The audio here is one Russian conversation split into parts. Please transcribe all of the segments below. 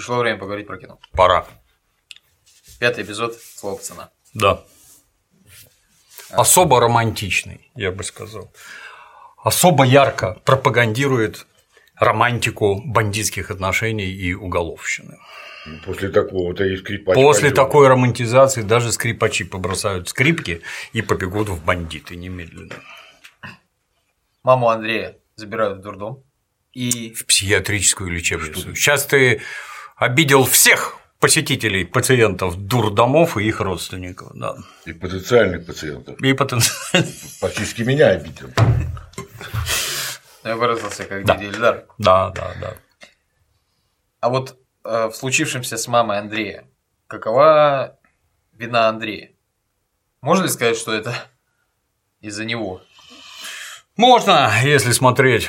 Пришло время поговорить про кино. Пора. Пятый эпизод «Слово пацана». Да. Особо романтичный, я бы сказал. Особо ярко пропагандирует романтику бандитских отношений и уголовщины. После такого-то и скрипач. После пойдёт. такой романтизации даже скрипачи побросают скрипки и побегут в бандиты немедленно. Маму Андрея забирают в дурдом. И В психиатрическую лечебницу. Сейчас ты обидел всех посетителей, пациентов дурдомов и их родственников. Да. И потенциальных пациентов. И потенциально. Практически меня обидел. я выразился как Да. дядя Ильдар. Да, да, да. А вот э, в случившемся с мамой Андрея, какова вина Андрея? Можно ли сказать, что это из-за него? Можно, если смотреть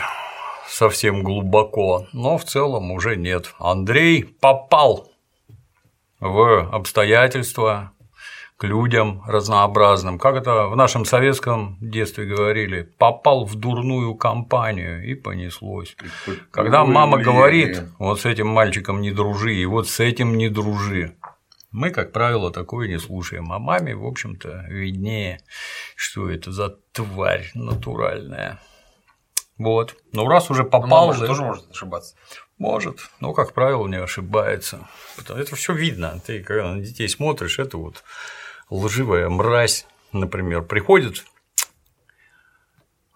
совсем глубоко, но в целом уже нет. Андрей попал в обстоятельства к людям разнообразным. Как это в нашем советском детстве говорили, попал в дурную компанию и понеслось. Когда мама влияние. говорит, вот с этим мальчиком не дружи, и вот с этим не дружи, мы, как правило, такое не слушаем. А маме, в общем-то, виднее, что это за тварь натуральная. Вот. Ну, раз уже Ну, попал, же да, тоже может ошибаться. может, но, как правило, не ошибается. Это все видно. Ты, когда на детей смотришь, это вот лживая мразь, например, приходит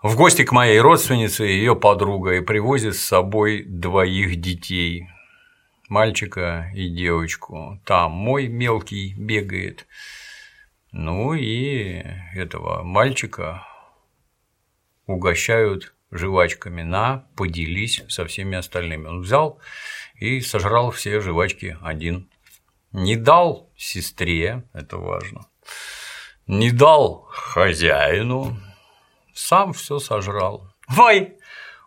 в гости к моей родственнице ее подруга и привозит с собой двоих детей мальчика и девочку. Там мой мелкий бегает. Ну и этого мальчика угощают жвачками на, поделись со всеми остальными. Он взял и сожрал все жвачки один. Не дал сестре, это важно, не дал хозяину, сам все сожрал. Ой,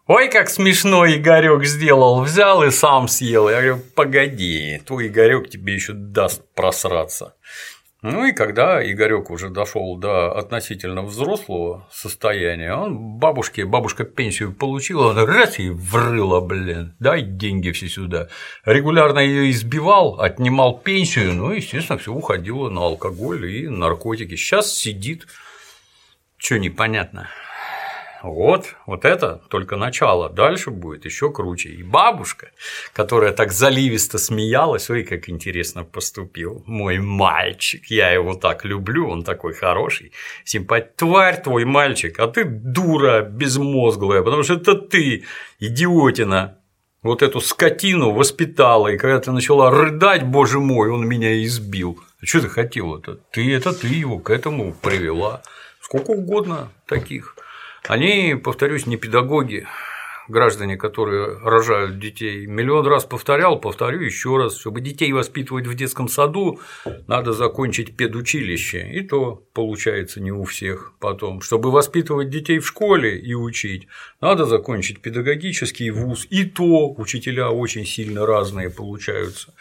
ой, как смешно Игорек сделал, взял и сам съел. Я говорю, погоди, твой Игорек тебе еще даст просраться. Ну и когда Игорек уже дошел до относительно взрослого состояния, он бабушке, бабушка пенсию получила, он раз и врыла, блин, дай деньги все сюда. Регулярно ее избивал, отнимал пенсию, ну, естественно, все уходило на алкоголь и наркотики. Сейчас сидит, что непонятно. Вот, вот это только начало. Дальше будет еще круче. И бабушка, которая так заливисто смеялась, ой, как интересно поступил. Мой мальчик, я его так люблю, он такой хороший, симпат. Тварь твой мальчик, а ты дура безмозглая, потому что это ты, идиотина, вот эту скотину воспитала, и когда ты начала рыдать, боже мой, он меня избил. А что ты хотел это? Ты это ты его к этому привела. Сколько угодно таких. Они, повторюсь, не педагоги, граждане, которые рожают детей. Миллион раз повторял, повторю еще раз, чтобы детей воспитывать в детском саду, надо закончить педучилище, и то получается не у всех потом. Чтобы воспитывать детей в школе и учить, надо закончить педагогический вуз, и то учителя очень сильно разные получаются.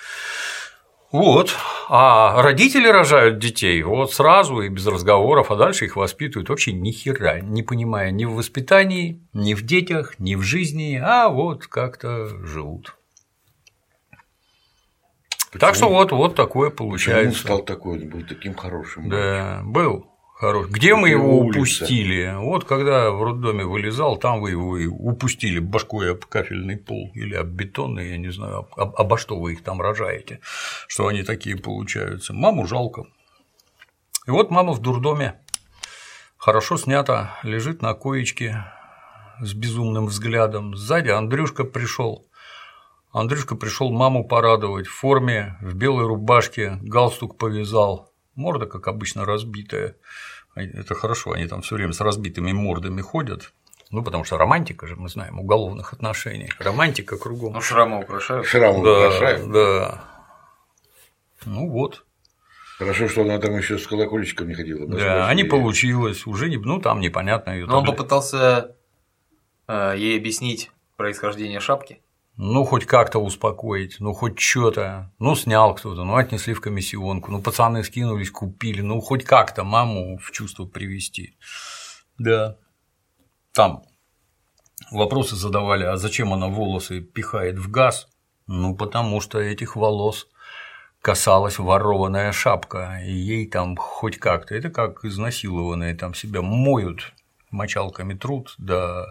Вот. А родители рожают детей вот сразу и без разговоров, а дальше их воспитывают вообще ни хера, не понимая ни в воспитании, ни в детях, ни в жизни, а вот как-то живут. Так что вот, вот такое Почему он получается. стал такой, он был таким хорошим. Да, был хороший. Где мы его улица? упустили? Вот когда в роддоме вылезал, там вы его и упустили башкой об кафельный пол или об бетонный, я не знаю, об- обо что вы их там рожаете, что они такие получаются. Маму жалко. И вот мама в дурдоме, хорошо снята, лежит на коечке с безумным взглядом. Сзади Андрюшка пришел. Андрюшка пришел маму порадовать в форме, в белой рубашке, галстук повязал, морда, как обычно, разбитая. Это хорошо, они там все время с разбитыми мордами ходят. Ну, потому что романтика же, мы знаем, уголовных отношений. Романтика кругом. Ну, шрамы украшают. Шрамы да, украшают. да. Ну вот. Хорошо, что она там еще с колокольчиком не ходила. Да, а не получилось. Уже не, ну там непонятно ее. Но он попытался э, ей объяснить происхождение шапки. Ну, хоть как-то успокоить, ну, хоть что-то. Ну, снял кто-то, ну, отнесли в комиссионку, ну, пацаны скинулись, купили, ну, хоть как-то маму в чувство привести. Да. Там вопросы задавали, а зачем она волосы пихает в газ? Ну, потому что этих волос касалась ворованная шапка, и ей там хоть как-то, это как изнасилованные там себя моют, мочалками труд, да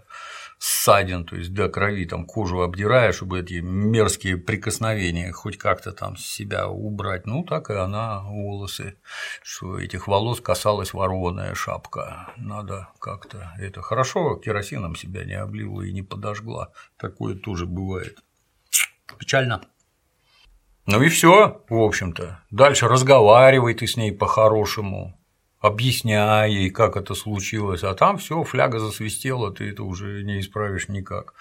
ссадин, то есть до крови там кожу обдирая, чтобы эти мерзкие прикосновения хоть как-то там с себя убрать. Ну, так и она волосы, что этих волос касалась ворованная шапка. Надо как-то это хорошо керосином себя не облила и не подожгла. Такое тоже бывает. Печально. Ну и все, в общем-то. Дальше разговаривай ты с ней по-хорошему, объясняя ей, как это случилось, а там все, фляга засвистела, ты это уже не исправишь никак.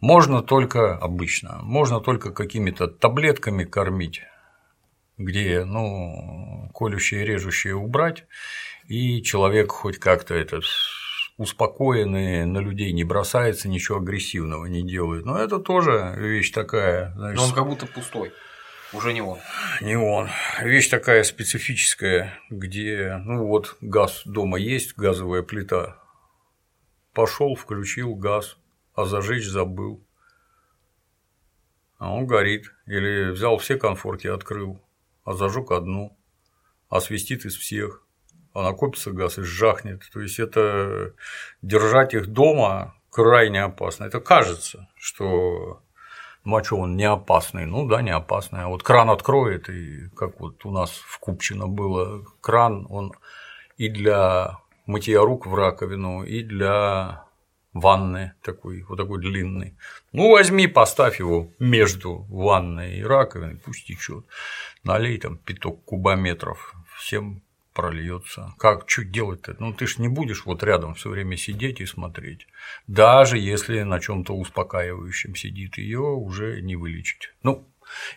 Можно только обычно, можно только какими-то таблетками кормить, где, ну, колющее и режущее убрать, и человек хоть как-то этот успокоенный, на людей не бросается, ничего агрессивного не делает. Но это тоже вещь такая. Знаешь, Но он как будто пустой. Уже не он. Не он. Вещь такая специфическая, где, ну вот, газ дома есть, газовая плита. Пошел, включил газ, а зажечь забыл. А он горит. Или взял все конфорки, открыл, а зажег одну, а свистит из всех, а накопится газ и сжахнет. То есть это держать их дома крайне опасно. Это кажется, что что, он не опасный? Ну да, не опасный. А вот кран откроет, и как вот у нас в Купчино было, кран, он и для мытья рук в раковину, и для ванны такой, вот такой длинный. Ну, возьми, поставь его между ванной и раковиной, пусть течет. Налей там пяток кубометров, всем прольется. Как, что делать-то? Ну, ты ж не будешь вот рядом все время сидеть и смотреть. Даже если на чем то успокаивающем сидит, ее уже не вылечить. Ну,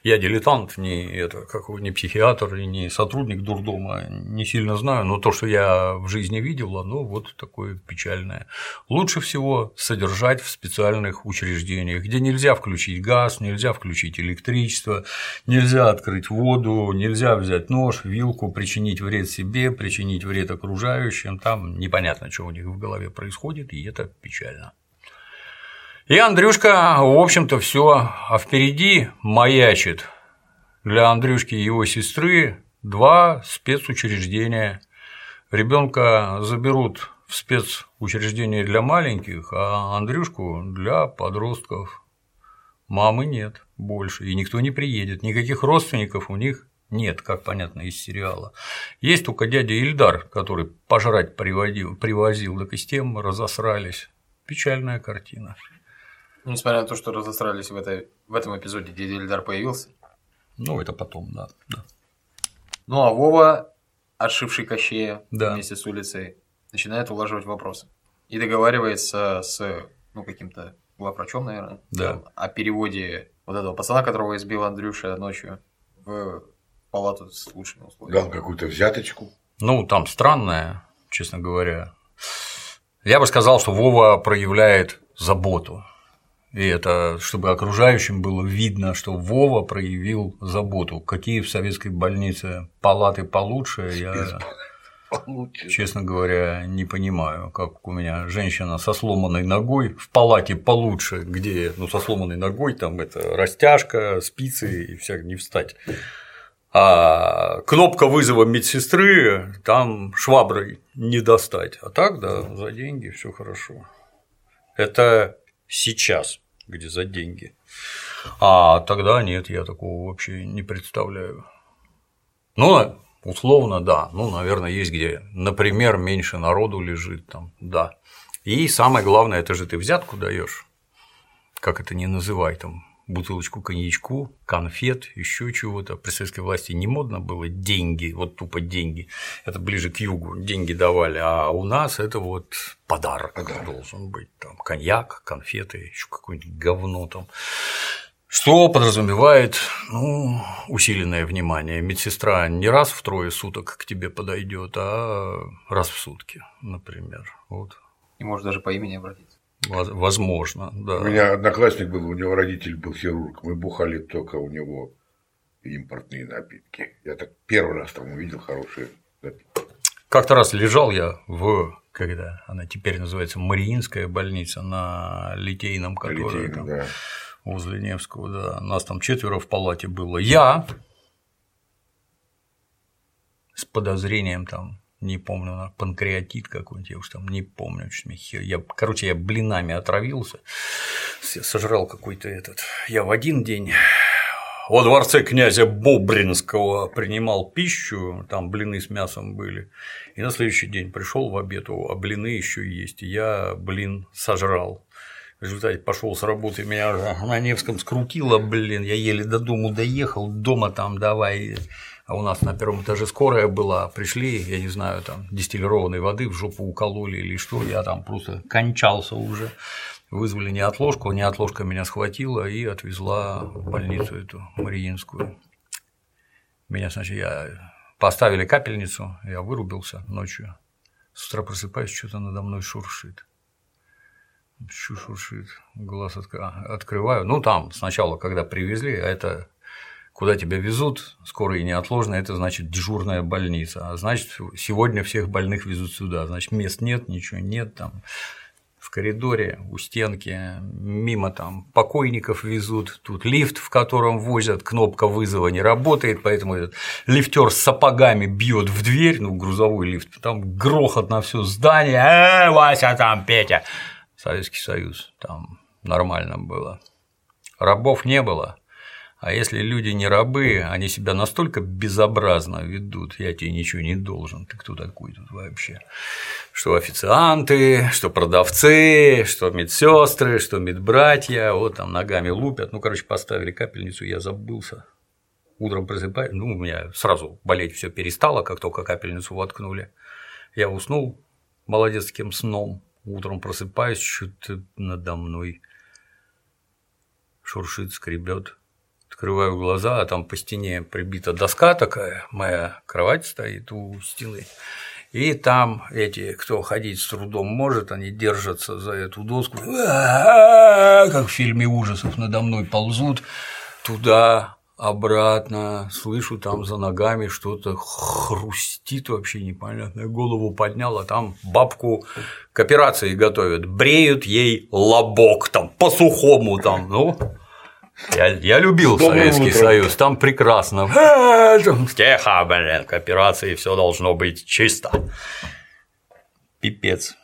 я дилетант, не, это, как, не психиатр не сотрудник дурдома, не сильно знаю, но то, что я в жизни видел, оно вот такое печальное. Лучше всего содержать в специальных учреждениях, где нельзя включить газ, нельзя включить электричество, нельзя открыть воду, нельзя взять нож, вилку, причинить вред себе, причинить вред окружающим, там непонятно, что у них в голове происходит, и это печально. И Андрюшка, в общем-то, все, а впереди маячит для Андрюшки и его сестры два спецучреждения. Ребенка заберут в спецучреждение для маленьких, а Андрюшку для подростков. Мамы нет больше, и никто не приедет, никаких родственников у них нет, как понятно из сериала. Есть только дядя Ильдар, который пожрать приводил, привозил, так и с тем разосрались. Печальная картина. Ну, несмотря на то, что разосрались в, этой, в этом эпизоде, где Эльдар появился. Ну, это потом, да. да. Ну, а Вова, отшивший Кощея да. вместе с улицей, начинает улаживать вопросы. И договаривается с, ну, каким-то главврачом, наверное, да. о переводе вот этого пацана, которого избил Андрюша ночью в палату с лучшими условиями. Дал какую-то взяточку. Ну, там странное, честно говоря. Я бы сказал, что Вова проявляет заботу и это, чтобы окружающим было видно, что Вова проявил заботу. Какие в советской больнице палаты получше, я, получше. честно говоря, не понимаю. Как у меня женщина со сломанной ногой в палате получше, где, ну, со сломанной ногой, там это растяжка, спицы и всяк не встать. А кнопка вызова медсестры там шваброй не достать. А так, да, за деньги все хорошо. Это сейчас, где за деньги. А тогда нет, я такого вообще не представляю. Ну, условно, да. Ну, наверное, есть где, например, меньше народу лежит там, да. И самое главное, это же ты взятку даешь. Как это не называй там, бутылочку коньячку, конфет, еще чего-то. При советской власти не модно было деньги, вот тупо деньги. Это ближе к югу деньги давали, а у нас это вот подарок, подарок. должен быть. Там коньяк, конфеты, еще какое-нибудь говно там. Что подразумевает ну, усиленное внимание. Медсестра не раз в трое суток к тебе подойдет, а раз в сутки, например. Вот. И может даже по имени обратиться. Возможно, да. У меня одноклассник был, у него родитель был хирург. Мы бухали только у него импортные напитки. Я так первый раз там увидел хорошие напитки. Как-то раз лежал я в когда она теперь называется Мариинская больница на Литейном, которая Литейном, там, да. возле Невского, да. Нас там четверо в палате было. Я с подозрением там не помню, панкреатит какой-нибудь, я уж там не помню, я, короче, я блинами отравился, сожрал какой-то этот, я в один день во дворце князя Бобринского принимал пищу, там блины с мясом были, и на следующий день пришел в обед, а блины еще есть, и я блин сожрал. В результате пошел с работы, меня на Невском скрутило, блин, я еле до дому доехал, дома там давай а у нас на первом этаже скорая была, пришли, я не знаю, там дистиллированной воды в жопу укололи или что, я там просто кончался уже. Вызвали неотложку, неотложка меня схватила и отвезла в больницу эту Мариинскую. Меня, значит, я поставили капельницу, я вырубился ночью. С утра просыпаюсь, что-то надо мной шуршит. Шуршит? Глаз открываю. Ну, там сначала, когда привезли, а это куда тебя везут, скоро и неотложно, это значит дежурная больница. А значит, сегодня всех больных везут сюда. Значит, мест нет, ничего нет там в коридоре, у стенки, мимо там покойников везут, тут лифт, в котором возят, кнопка вызова не работает, поэтому этот лифтер с сапогами бьет в дверь, ну, грузовой лифт, там грохот на все здание, э, Вася там, Петя. Советский Союз, там нормально было. Рабов не было, а если люди не рабы, они себя настолько безобразно ведут, я тебе ничего не должен, ты кто такой тут вообще? Что официанты, что продавцы, что медсестры, что медбратья, вот там ногами лупят. Ну, короче, поставили капельницу, я забылся. Утром просыпаюсь, ну, у меня сразу болеть все перестало, как только капельницу воткнули. Я уснул молодецким сном, утром просыпаюсь, что-то надо мной шуршит, скребет открываю глаза, а там по стене прибита доска такая, моя кровать стоит у стены. И там эти, кто ходить с трудом может, они держатся за эту доску, как в фильме ужасов надо мной ползут туда, обратно, слышу там за ногами что-то хрустит вообще непонятно, голову поднял, а там бабку к операции готовят, бреют ей лобок там по сухому там, ну я, я любил Доброе Советский утро. Союз, там прекрасно. Тихо, блин, к операции все должно быть чисто. Пипец.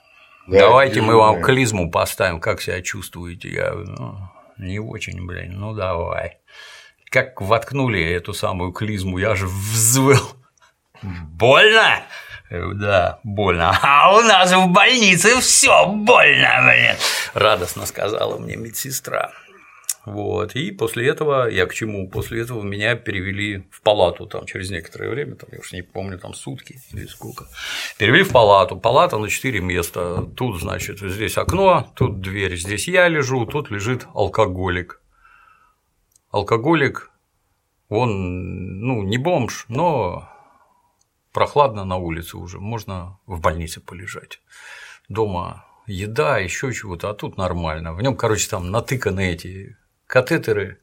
Да, Давайте мы вам клизму поставим, как себя чувствуете. Я ну, не очень, блин, ну давай. Как воткнули эту самую клизму, я же взвыл. Больно? Да, больно. А у нас в больнице все больно, блин. Радостно сказала мне медсестра. Вот. И после этого, я к чему? После этого меня перевели в палату там, через некоторое время, там, я уж не помню, там сутки или сколько. Перевели в палату. Палата на 4 места. Тут, значит, здесь окно, тут дверь, здесь я лежу, тут лежит алкоголик. Алкоголик, он, ну, не бомж, но прохладно на улице уже, можно в больнице полежать. Дома еда, еще чего-то, а тут нормально. В нем, короче, там натыканы эти катетеры,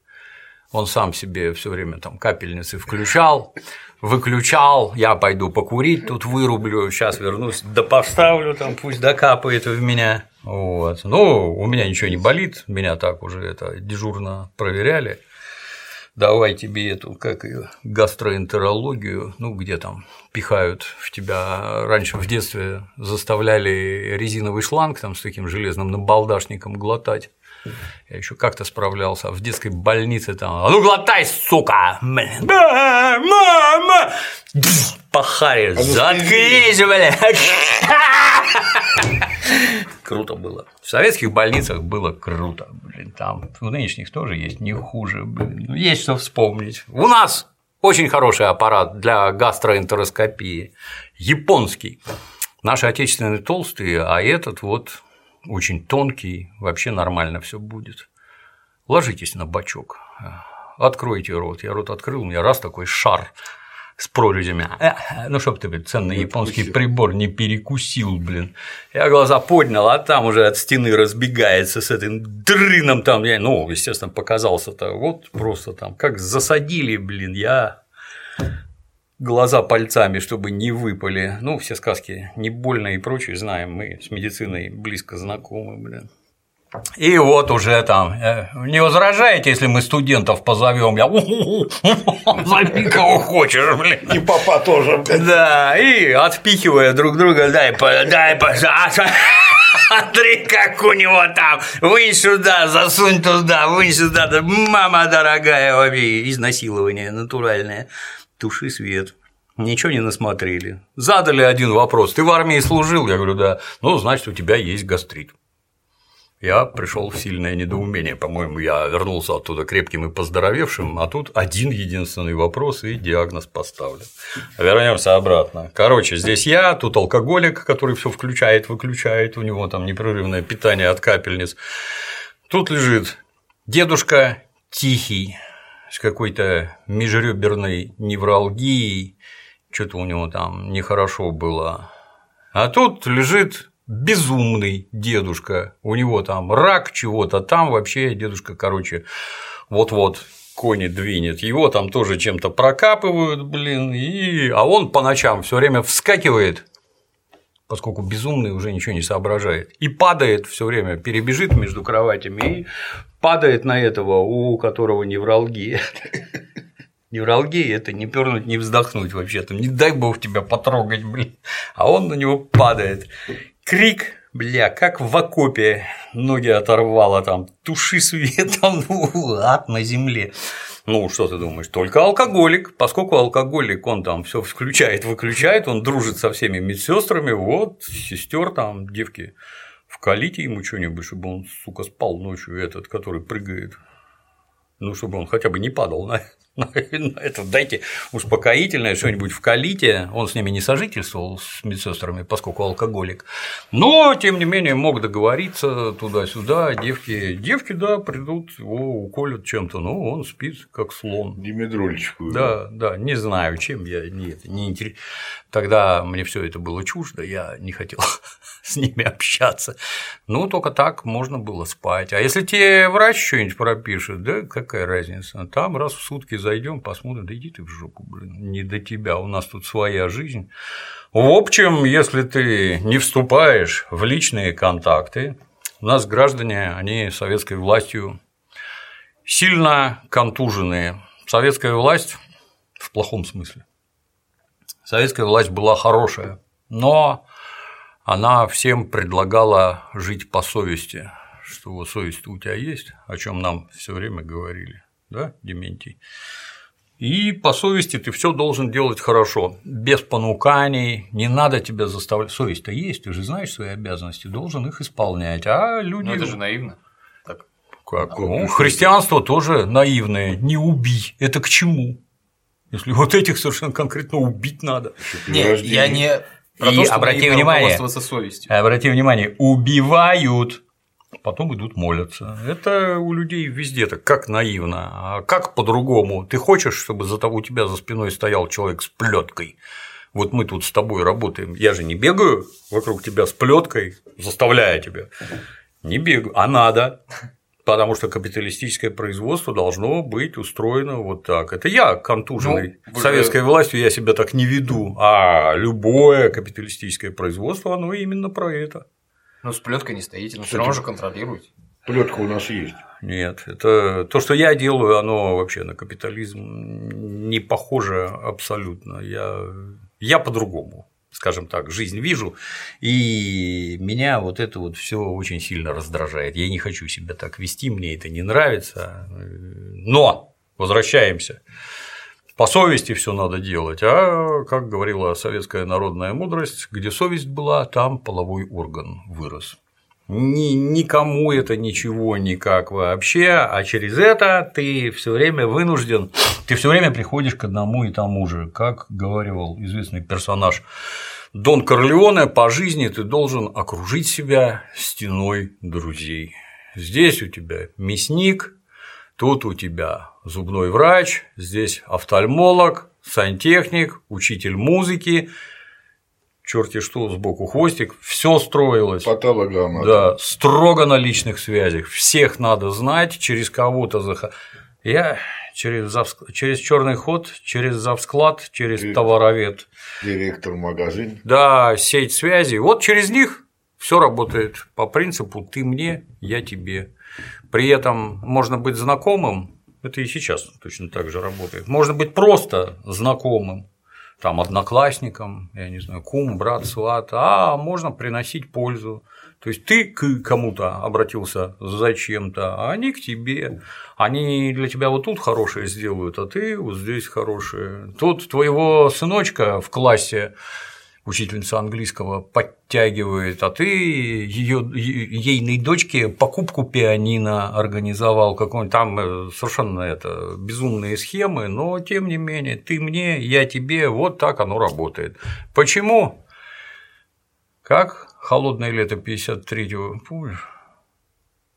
он сам себе все время там капельницы включал, выключал, я пойду покурить, тут вырублю, сейчас вернусь, да поставлю там, пусть докапает в меня. Вот. Ну, у меня ничего не болит, меня так уже это дежурно проверяли. Давай тебе эту, как ее, гастроэнтерологию, ну, где там пихают в тебя. Раньше в детстве заставляли резиновый шланг там с таким железным набалдашником глотать. Я еще как-то справлялся. В детской больнице там. А ну глотай, сука! Мама! Пахари, а заткнись, блядь! Круто было. В советских больницах было круто, блин, там в нынешних тоже есть не хуже, блин, ну, есть что вспомнить. У нас очень хороший аппарат для гастроэнтероскопии, японский. Наши отечественные толстые, а этот вот очень тонкий, вообще нормально все будет. Ложитесь на бачок, откройте рот. Я рот открыл, у меня раз такой шар с прорезями. Э, ну, чтоб ты, ценный японский прибор не перекусил, блин. Я глаза поднял, а там уже от стены разбегается с этим дрыном там. Я, ну, естественно, показался-то вот просто там, как засадили, блин, я глаза пальцами, чтобы не выпали. Ну, все сказки не больно и прочее знаем, мы с медициной близко знакомы, блин. И вот уже там, э, не возражаете, если мы студентов позовем? Я зови кого хочешь, блин. И папа тоже. Да, и отпихивая друг друга, дай, дай, пожалуйста. Смотри, как у него там, вынь сюда, засунь туда, вынь сюда, да, мама дорогая, вообще изнасилование натуральное. Туши свет. Ничего не насмотрели. Задали один вопрос. Ты в армии служил? Я говорю, да. Ну, значит, у тебя есть гастрит. Я пришел в сильное недоумение. По-моему, я вернулся оттуда крепким и поздоровевшим, а тут один единственный вопрос и диагноз поставлен. Вернемся обратно. Короче, здесь я, тут алкоголик, который все включает, выключает, у него там непрерывное питание от капельниц. Тут лежит дедушка тихий, с какой-то межреберной невралгией, что-то у него там нехорошо было. А тут лежит безумный дедушка, у него там рак чего-то, там вообще дедушка, короче, вот-вот кони двинет, его там тоже чем-то прокапывают, блин, и... а он по ночам все время вскакивает, поскольку безумный уже ничего не соображает, и падает все время, перебежит между кроватями и падает на этого, у которого невралгия. Невралгия – это не пернуть, не вздохнуть вообще, там не дай бог тебя потрогать, блин, а он на него падает. Крик, бля, как в окопе, ноги оторвало там, туши светом, ну, ад на земле. Ну, что ты думаешь, только алкоголик, поскольку алкоголик, он там все включает, выключает, он дружит со всеми медсестрами, вот, сестер там, девки, вкалите ему что-нибудь, чтобы он, сука, спал ночью, этот, который прыгает. Ну, чтобы он хотя бы не падал на, это. Дайте успокоительное что-нибудь вкалите. Он с ними не сожительствовал с медсестрами, поскольку алкоголик. Но, тем не менее, мог договориться туда-сюда. Девки, девки, да, придут, его уколют чем-то. Ну, он спит, как слон. Димедрольчику. Да, да, не знаю, чем я не, это, не интерес... Тогда мне все это было чуждо, я не хотел с ними общаться. Ну, только так можно было спать. А если тебе врач что-нибудь пропишет, да какая разница? Там раз в сутки зайдем, посмотрим, да иди ты в жопу, блин, не до тебя, у нас тут своя жизнь. В общем, если ты не вступаешь в личные контакты, у нас граждане, они советской властью сильно контуженные. Советская власть в плохом смысле. Советская власть была хорошая, но она всем предлагала жить по совести, что вот совесть у тебя есть, о чем нам все время говорили, да, Дементий? И по совести ты все должен делать хорошо, без понуканий, не надо тебя заставлять. Совесть-то есть, ты же знаешь свои обязанности, должен их исполнять. А люди. Ну, это же наивно. Так. Как? Ну, христианство тоже наивное. Не убий. Это к чему? Если вот этих совершенно конкретно убить надо. Нет, я не про И то, обрати внимание. совестью. Обрати внимание, убивают, потом идут молятся. Это у людей везде так, как наивно. А как по-другому? Ты хочешь, чтобы за того у тебя за спиной стоял человек с плеткой? Вот мы тут с тобой работаем. Я же не бегаю вокруг тебя с плеткой, заставляя тебя. Не бегаю, а надо. Потому что капиталистическое производство должно быть устроено вот так. Это я контуженный. Ну, вы же- Советской властью я себя так не веду. А любое капиталистическое производство, оно именно про это. Ну, с плеткой не стоите, но все Кстати, равно же контролируете. Плетка у нас есть. Нет, это то, что я делаю, оно вообще на капитализм не похоже абсолютно. Я, я по-другому, скажем так, жизнь вижу, и меня вот это вот все очень сильно раздражает. Я не хочу себя так вести, мне это не нравится. Но возвращаемся. По совести все надо делать, а, как говорила советская народная мудрость, где совесть была, там половой орган вырос. Ни, никому это ничего никак вообще, а через это ты все время вынужден, ты все время приходишь к одному и тому же, как говорил известный персонаж Дон Корлеоне, по жизни ты должен окружить себя стеной друзей. Здесь у тебя мясник, тут у тебя зубной врач, здесь офтальмолог, сантехник, учитель музыки, черти что, сбоку хвостик, все строилось. Патологоанатом. Да, строго на личных связях. Всех надо знать, через кого-то зах... Я через, завск- через черный ход, через завсклад, через Через- товаровед. Директор магазин. Да, сеть связей. Вот через них Все работает по принципу ты мне, я тебе. При этом можно быть знакомым, это и сейчас точно так же работает. Можно быть просто знакомым, там, одноклассником, я не знаю, кум, брат, сват, а можно приносить пользу. То есть ты к кому-то обратился зачем-то, а они к тебе. Они для тебя вот тут хорошее сделают, а ты вот здесь хорошее. Тут твоего сыночка в классе учительница английского подтягивает, а ты ее ейной дочке покупку пианино организовал какой-нибудь там э, совершенно это безумные схемы, но тем не менее ты мне, я тебе, вот так оно работает. Почему? Как холодное лето 53-го, помнишь?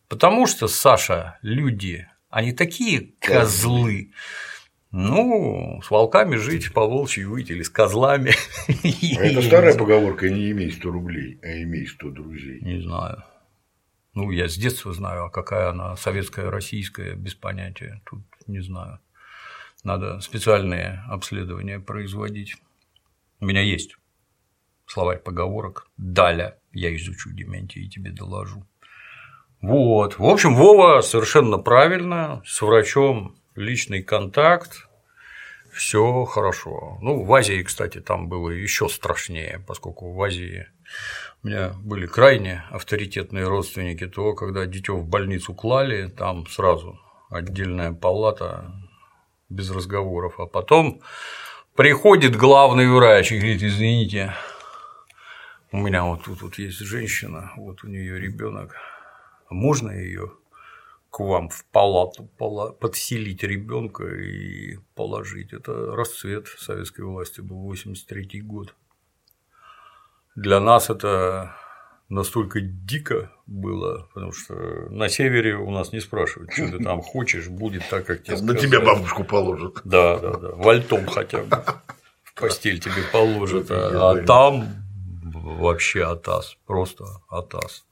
Потому что, Саша, люди, они такие козлы. Ну, с волками жить, по волчьи выйти или с козлами. А это старая поговорка «не имей 100 рублей, а имей 100 друзей». Не знаю. Ну, я с детства знаю, а какая она советская, российская, без понятия. Тут не знаю. Надо специальные обследования производить. У меня есть словарь поговорок. Даля, я изучу Дементия и тебе доложу. Вот. В общем, Вова совершенно правильно, с врачом личный контакт, все хорошо. Ну, в Азии, кстати, там было еще страшнее, поскольку в Азии у меня были крайне авторитетные родственники, то когда дитё в больницу клали, там сразу отдельная палата без разговоров, а потом приходит главный врач и говорит, извините, у меня вот тут вот есть женщина, вот у нее ребенок, можно ее к вам в палату подселить ребенка и положить. Это расцвет советской власти был 83 год. Для нас это настолько дико было, потому что на севере у нас не спрашивают, что ты там хочешь, будет так, как тебе На тебя бабушку положат. Да, да, да. Вальтом хотя бы. В постель тебе положат, а, а там вообще атас, просто атас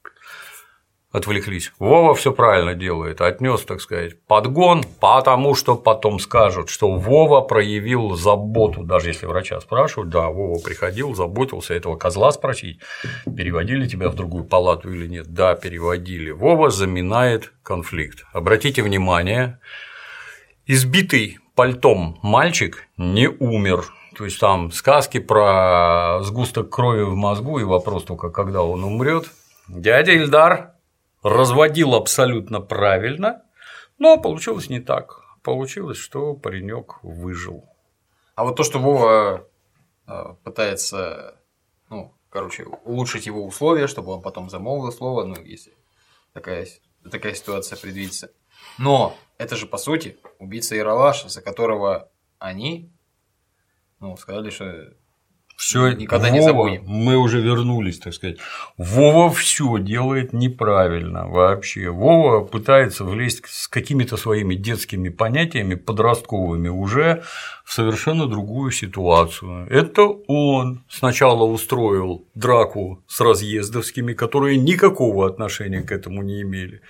отвлеклись. Вова все правильно делает, отнес, так сказать, подгон, потому что потом скажут, что Вова проявил заботу, даже если врача спрашивают, да, Вова приходил, заботился, этого козла спросить, переводили тебя в другую палату или нет, да, переводили. Вова заминает конфликт. Обратите внимание, избитый пальтом мальчик не умер, то есть там сказки про сгусток крови в мозгу и вопрос только, когда он умрет. Дядя Ильдар разводил абсолютно правильно, но получилось не так. Получилось, что паренек выжил. А вот то, что Вова э, пытается, ну, короче, улучшить его условия, чтобы он потом замолвил слово, ну, если такая, такая ситуация предвидится. Но это же, по сути, убийца Яралаш, за которого они, ну, сказали, что все никогда Вова, не забудем. Мы уже вернулись, так сказать. Вова все делает неправильно вообще. Вова пытается влезть с какими-то своими детскими понятиями, подростковыми, уже в совершенно другую ситуацию. Это он сначала устроил драку с разъездовскими, которые никакого отношения к этому не имели.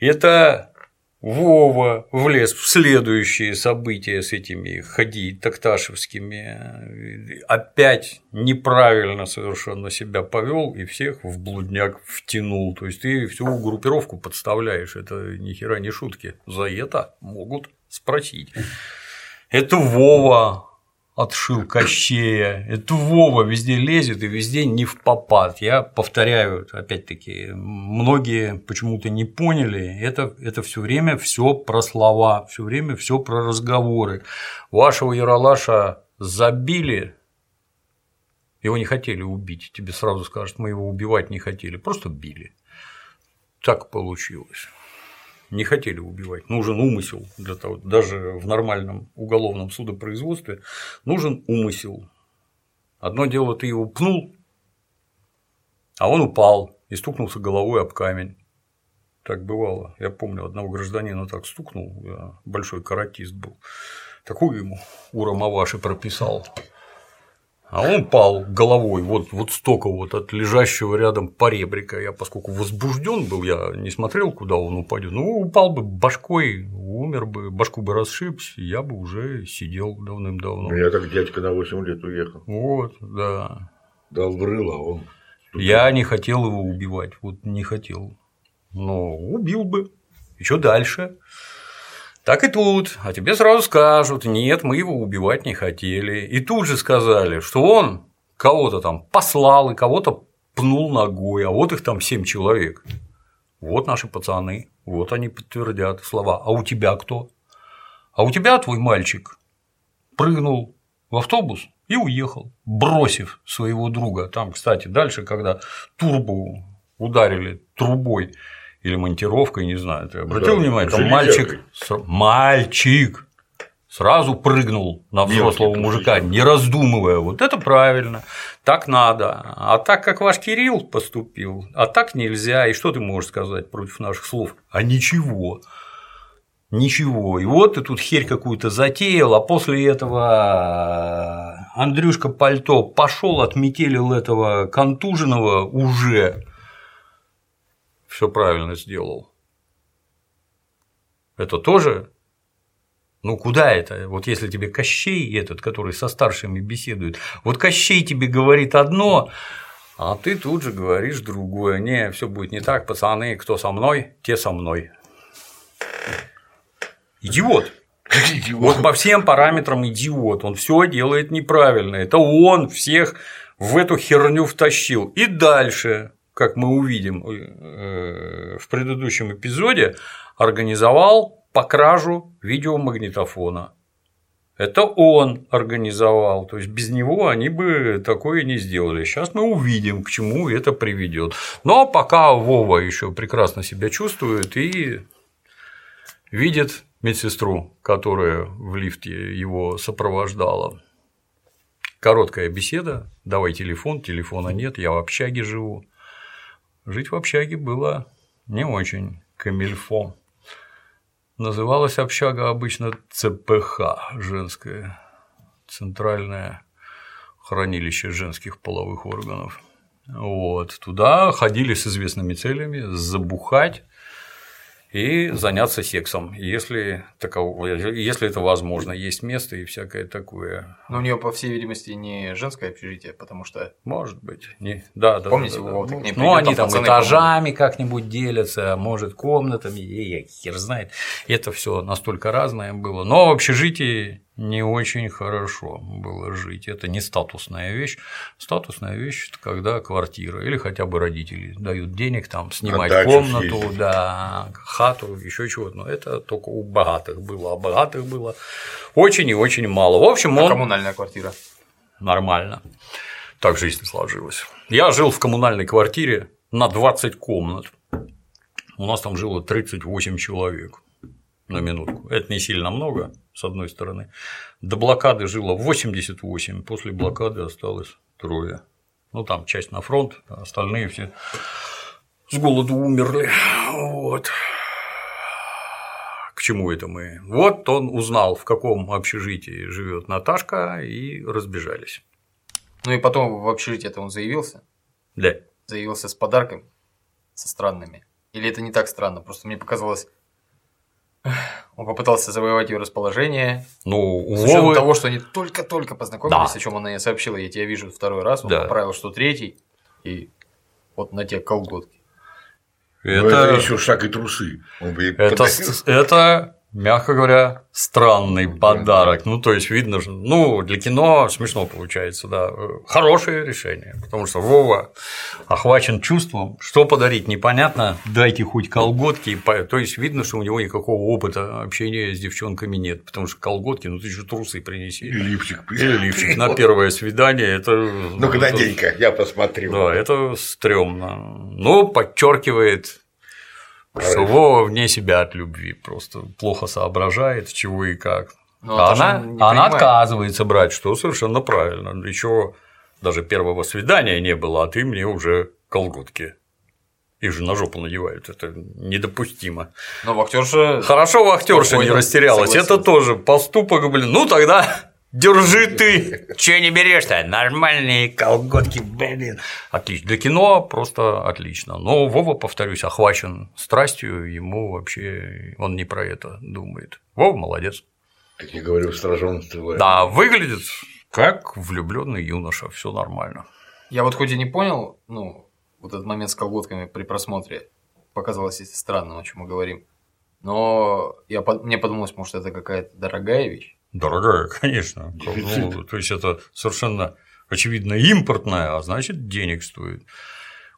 Это Вова влез в следующие события с этими ходи такташевскими, опять неправильно совершенно себя повел и всех в блудняк втянул. То есть ты всю группировку подставляешь, это ни хера не шутки. За это могут спросить. Это Вова отшил Кощея. Это Вова везде лезет и везде не в попад. Я повторяю, опять-таки, многие почему-то не поняли, это, это все время все про слова, все время все про разговоры. Вашего Яралаша забили, его не хотели убить, тебе сразу скажут, мы его убивать не хотели, просто били. Так получилось не хотели убивать. Нужен умысел для того, даже в нормальном уголовном судопроизводстве нужен умысел. Одно дело, ты его пнул, а он упал и стукнулся головой об камень. Так бывало. Я помню, одного гражданина так стукнул, большой каратист был. Такую ему Ура Маваши прописал. А он пал головой вот, вот столько вот от лежащего рядом поребрика. Я, поскольку возбужден был, я не смотрел, куда он упадет. Ну, упал бы башкой, умер бы, башку бы расшибся, я бы уже сидел давным-давно. Ну, я так дядька на 8 лет уехал. Вот, да. Дал в рыло, а он Я не хотел его убивать, вот не хотел. Но убил бы. И что дальше? Так и тут. А тебе сразу скажут, нет, мы его убивать не хотели. И тут же сказали, что он кого-то там послал и кого-то пнул ногой, а вот их там семь человек. Вот наши пацаны, вот они подтвердят слова. А у тебя кто? А у тебя твой мальчик прыгнул в автобус и уехал, бросив своего друга. Там, кстати, дальше, когда турбу ударили трубой или монтировкой, не знаю, ты обратил да, внимание, там мальчик, мальчик сразу прыгнул на взрослого Мелкий, мужика, не раздумывая. Вот это правильно, так надо. А так как ваш Кирилл поступил, а так нельзя. И что ты можешь сказать против наших слов? А ничего. Ничего. И вот ты тут херь какую-то затеял, а после этого Андрюшка Пальто пошел, отметелил этого контуженного уже. Все правильно сделал. Это тоже ну куда это? Вот если тебе Кощей этот, который со старшими беседует, вот Кощей тебе говорит одно, а ты тут же говоришь другое. Не, все будет не так, пацаны, кто со мной, те со мной. Идиот. идиот. Вот по всем параметрам идиот. Он все делает неправильно. Это он всех в эту херню втащил. И дальше, как мы увидим э, в предыдущем эпизоде, организовал по кражу видеомагнитофона. Это он организовал, то есть без него они бы такое не сделали. Сейчас мы увидим, к чему это приведет. Но пока Вова еще прекрасно себя чувствует и видит медсестру, которая в лифте его сопровождала. Короткая беседа, давай телефон, телефона нет, я в общаге живу. Жить в общаге было не очень камильфо. Называлась общага обычно ЦПХ, женское, центральное хранилище женских половых органов. Вот. Туда ходили с известными целями забухать и заняться сексом, если, таково, если это возможно, есть место и всякое такое. Но у нее, по всей видимости, не женское общежитие, потому что. Может быть. Не... Да, да. Помните, да, да, да. Ну, они там этажами как-нибудь делятся, может, комнатами, и хер знает. Это все настолько разное было. Но в общежитии не очень хорошо было жить. Это не статусная вещь. Статусная вещь это когда квартира или хотя бы родители дают денег там снимать а комнату, съездить. да, хату, еще чего-то. Но это только у богатых было, а богатых было очень и очень мало. В общем, а он коммунальная квартира. Нормально. Так жизнь сложилась. Я жил в коммунальной квартире на 20 комнат. У нас там жило 38 человек на минутку. Это не сильно много, с одной стороны. До блокады жило 88, после блокады осталось трое. Ну, там часть на фронт, а остальные все с голоду умерли. Вот. К чему это мы? Вот он узнал, в каком общежитии живет Наташка, и разбежались. Ну и потом в общежитие это он заявился? Да. Заявился с подарком, со странными. Или это не так странно? Просто мне показалось, он попытался завоевать ее расположение. Ну, с учетом Вовы... того, что они только-только познакомились, да. о чем она ей сообщила, я тебя вижу второй раз, он да. поправил, что третий, и вот на те колготки. Это, это еще шаг и трусы. Это, это мягко говоря, странный подарок. Ну, то есть видно, что ну, для кино смешно получается, да. Хорошее решение, потому что Вова охвачен чувством, что подарить непонятно, дайте хоть колготки, то есть видно, что у него никакого опыта общения с девчонками нет, потому что колготки, ну ты же трусы принеси. И лифчик. И лифчик на первое свидание, это… Ну-ка, надень-ка, я посмотрю. Да, это стрёмно. Но подчеркивает Вова вне себя от любви, просто плохо соображает, чего и как. Но ну, а она, она отказывается брать, что совершенно правильно. Чего даже первого свидания не было, а ты мне уже колготки. Их же на жопу надевают, это недопустимо. Но вахтерша. Хорошо, вахтерша не растерялась. Это тоже поступок, блин. Ну тогда Держи ты! Че не берешь-то? Нормальные колготки, блин. Отлично. Для кино просто отлично. Но Вова, повторюсь, охвачен страстью, ему вообще он не про это думает. Вова молодец. Как я говорю, сражен Да, выглядит как влюбленный юноша, все нормально. Я вот хоть и не понял, ну, вот этот момент с колготками при просмотре показалось странным, о чем мы говорим. Но я, мне подумалось, может, это какая-то дорогая вещь. Дорогая, конечно. Ну, то есть это совершенно очевидно импортная, а значит денег стоит.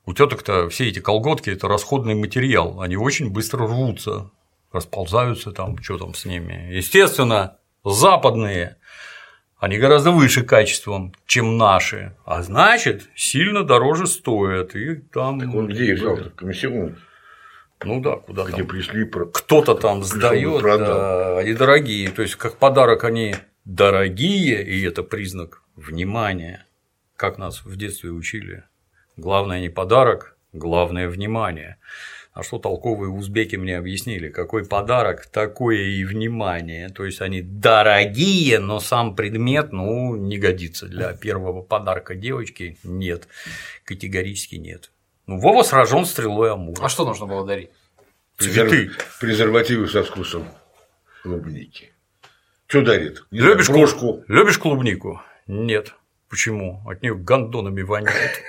У теток-то все эти колготки это расходный материал, они очень быстро рвутся, расползаются там, что там с ними. Естественно, западные, они гораздо выше качеством, чем наши, а значит, сильно дороже стоят. И там. Так он где их взял? Комиссион, Ну да, куда где там. пришли, про- Кто-то там сдает, да, они дорогие. То есть, как подарок они дорогие, и это признак внимания. Как нас в детстве учили. Главное не подарок, главное внимание. А что толковые узбеки мне объяснили? Какой подарок, такое и внимание. То есть они дорогие, но сам предмет, ну, не годится для первого подарка девочки. Нет, категорически нет. Ну, Вова сражен стрелой Амура. А что нужно было дарить? Цветы. презер- презервативы со вкусом клубники. Что дарит? Не Любишь, знаю, брошку. Любишь клубнику? Нет. Почему? От нее гондонами воняет.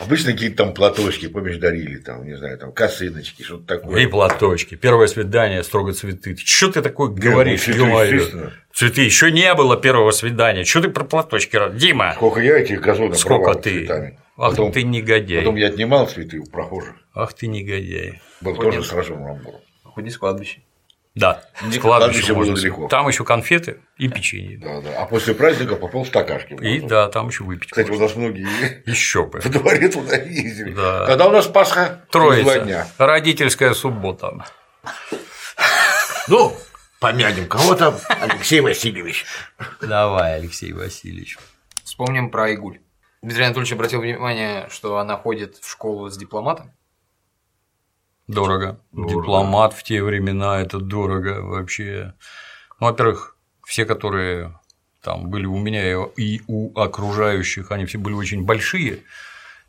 Обычно какие-то там платочки, помнишь, дарили, там, не знаю, там косыночки, что-то такое. И платочки. Первое свидание, строго цветы. Что ты такое Не, говоришь, ну, цветы. Еще не было первого свидания. Что ты про платочки? Дима, Сколько я этих газонов сколько ты? цветами. Ах Потом, ты негодяй. потом я отнимал цветы у прохожих. Ах ты негодяй. Был Понял. тоже сражен Рамбуром. Ходи с кладбища. Да, Не- с кладбища кладбище было можно далеко. Там еще конфеты и печенье. Да, да. А после праздника попал в стакашки. И да, там еще выпить. Кстати, у нас многие Еще бы. во дворе туда ездили. Да. Когда у нас Пасха? Через Два Троица. дня. Родительская суббота. Ну, помянем кого там, Алексей Васильевич. Давай, Алексей Васильевич. Вспомним про Айгуль. Дмитрий Анатольевич обратил внимание, что она ходит в школу с дипломатом. Дорого. Дорого. Дипломат в те времена это дорого вообще. Ну, во-первых, все, которые там были у меня и- у окружающих, они все были очень большие.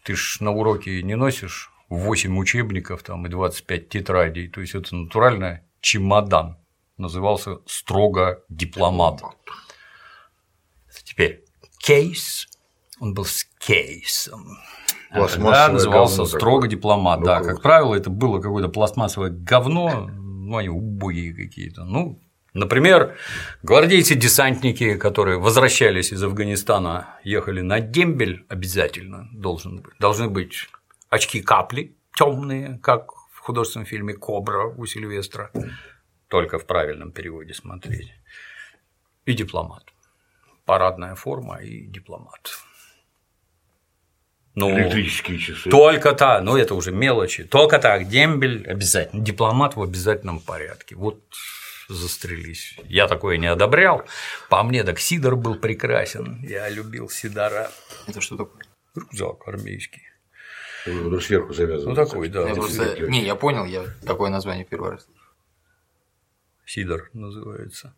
Ты ж на уроке не носишь 8 учебников там, и 25 тетрадей. То есть это натурально чемодан. Назывался строго дипломат. Теперь кейс. Он был с кейсом. А тогда назывался говно строго такое. дипломат. Ну, да, круто. как правило, это было какое-то пластмассовое говно, ну, они убогие какие-то. Ну, например, гвардейцы-десантники, которые возвращались из Афганистана, ехали на дембель, обязательно должен быть. Должны быть очки капли темные, как в художественном фильме Кобра у Сильвестра, только в правильном переводе смотреть. И дипломат. Парадная форма и дипломат. Ну, Электрические часы. только так, ну это уже мелочи. Только так, дембель обязательно, дипломат в обязательном порядке. Вот застрелись. Я такое не одобрял. По мне, так Сидор был прекрасен. Я любил Сидора. Это что такое? Рюкзак армейский. Ну, сверху завязывают. Ну, такой, да. я просто... Не, я понял, я такое название первый раз. Сидор называется.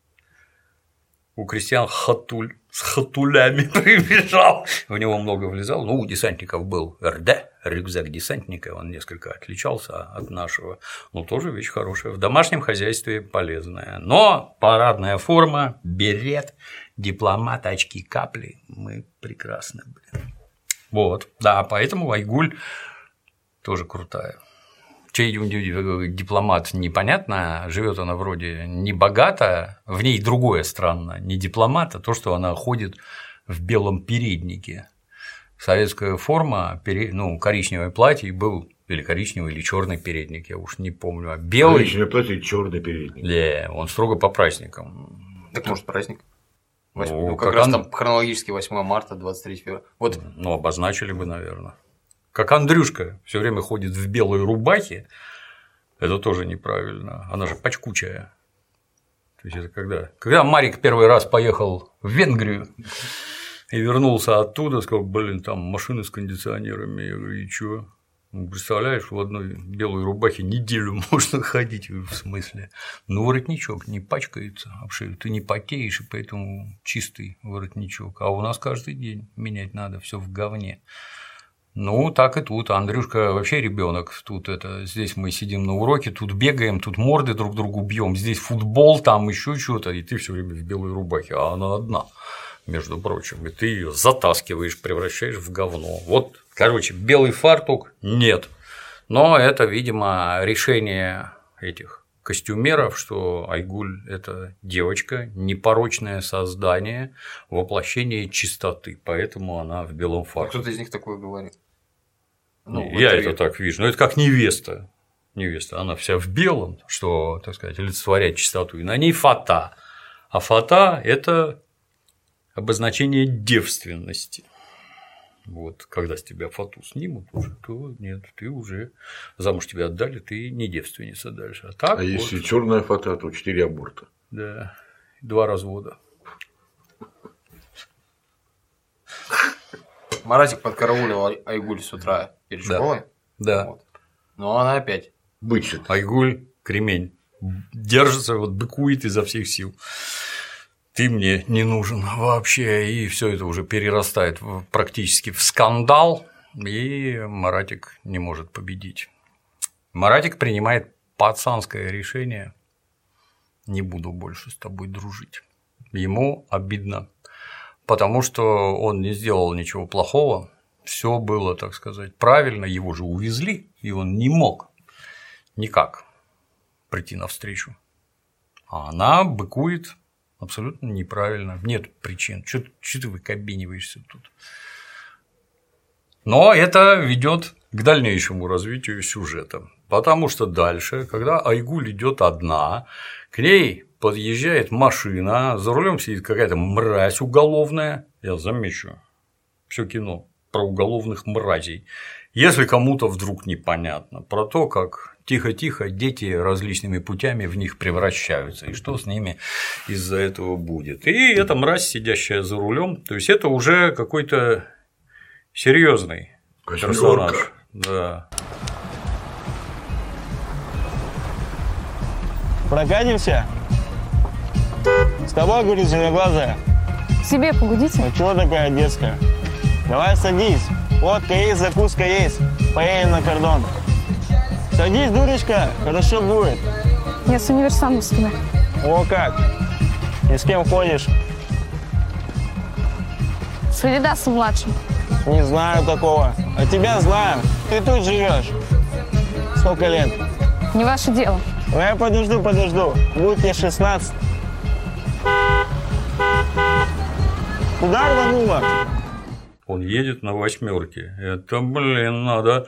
У крестьян хатуль с хатулями прибежал. В него много влезал. Ну, у десантников был РД, рюкзак десантника, он несколько отличался от нашего. Но тоже вещь хорошая. В домашнем хозяйстве полезная. Но парадная форма, берет, дипломат, очки, капли. Мы прекрасны, блин. Вот, да, поэтому Айгуль тоже крутая. Чей дипломат непонятно, живет она вроде не богато, в ней другое странно, не дипломат, а то, что она ходит в белом переднике. Советская форма, пере- ну, коричневое платье и был или коричневый, или черный передник, я уж не помню, а белый, Коричневое платье, черный передник. не, он строго по праздникам. Так может праздник? Восьм- Ну, Ну, как как раз он- там хронологически 8 марта, 23 февраля. Вот Ну, обозначили бы, наверное. Как Андрюшка все время ходит в белой рубахе, это тоже неправильно. Она же пачкучая. То есть это когда? Когда Марик первый раз поехал в Венгрию и вернулся оттуда, сказал, блин, там машины с кондиционерами. Я говорю, и чё? Ну, представляешь, в одной белой рубахе неделю можно ходить, в смысле. Ну, воротничок не пачкается об шею, ты не потеешь, и поэтому чистый воротничок. А у нас каждый день менять надо, все в говне. Ну, так и тут. Андрюшка вообще ребенок. Тут это здесь мы сидим на уроке, тут бегаем, тут морды друг другу бьем, здесь футбол, там еще что-то, и ты все время в белой рубахе, а она одна. между прочим, и ты ее затаскиваешь, превращаешь в говно. Вот, короче, белый фартук нет. Но это, видимо, решение этих костюмеров, что Айгуль – это девочка, непорочное создание, воплощение чистоты, поэтому она в белом А фартуке. Кто-то из них такое говорит. Ну, я интервью. это так вижу. Но это как невеста. Невеста, она вся в белом, что, так сказать, олицетворяет чистоту. И на ней фата. А фата – это обозначение девственности. Вот, когда с тебя фату снимут уже, то нет, ты уже замуж тебя отдали, ты не девственница дальше. А так А вот, если черная фата, то 4 аборта. да, два развода. Маратик подкараулил Ай- Айгуль с утра перед Да. школой. Да. Вот. Но она опять. Бычит. Айгуль, кремень. Держится, вот быкует изо всех сил. Ты мне не нужен вообще, и все это уже перерастает практически в скандал, и Маратик не может победить. Маратик принимает пацанское решение не буду больше с тобой дружить. Ему обидно, потому что он не сделал ничего плохого, все было, так сказать, правильно, его же увезли, и он не мог никак прийти навстречу. А она быкует абсолютно неправильно. Нет причин. Что ты выкобениваешься тут? Но это ведет к дальнейшему развитию сюжета. Потому что дальше, когда Айгуль идет одна, к ней подъезжает машина, за рулем сидит какая-то мразь уголовная. Я замечу, все кино про уголовных мразей. Если кому-то вдруг непонятно про то, как тихо-тихо дети различными путями в них превращаются, и что с ними из-за этого будет. И эта мразь, сидящая за рулем, то есть это уже какой-то серьезный персонаж. Да. Прокатимся? С тобой, говорю, зеленоглазая. Себе погудите. Ну чего такая детская? Давай садись. Водка есть, закуска есть. Поедем на кордон. Садись, дурочка, хорошо будет. Я с тобой. О, как? И с кем ходишь? С Валидасом младшим. Не знаю такого. А тебя знаю. Ты тут живешь. Сколько лет? Не ваше дело. Ну я подожду, подожду. Будет тебе 16. Куда рванула? Он едет на восьмерке. Это, блин, надо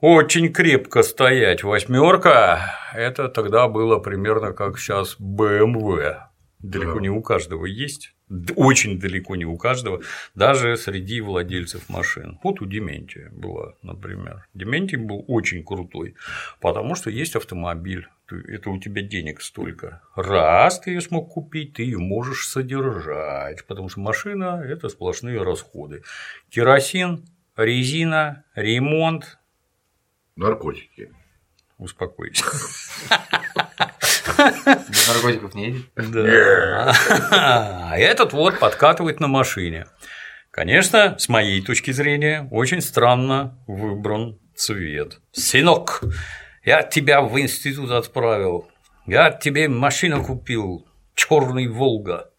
очень крепко стоять. Восьмерка это тогда было примерно как сейчас BMW. Далеко Да. не у каждого есть. Очень далеко не у каждого, даже среди владельцев машин. Вот у Дементия была, например. Дементий был очень крутой, потому что есть автомобиль. Это у тебя денег столько. Раз ты ее смог купить, ты ее можешь содержать, потому что машина – это сплошные расходы. Керосин, резина, ремонт. Наркотики. Успокойся. Без наркотиков не едет. Да. А этот вот подкатывает на машине. Конечно, с моей точки зрения, очень странно выбран цвет. Сынок, я тебя в институт отправил. Я тебе машину купил, черный Волга.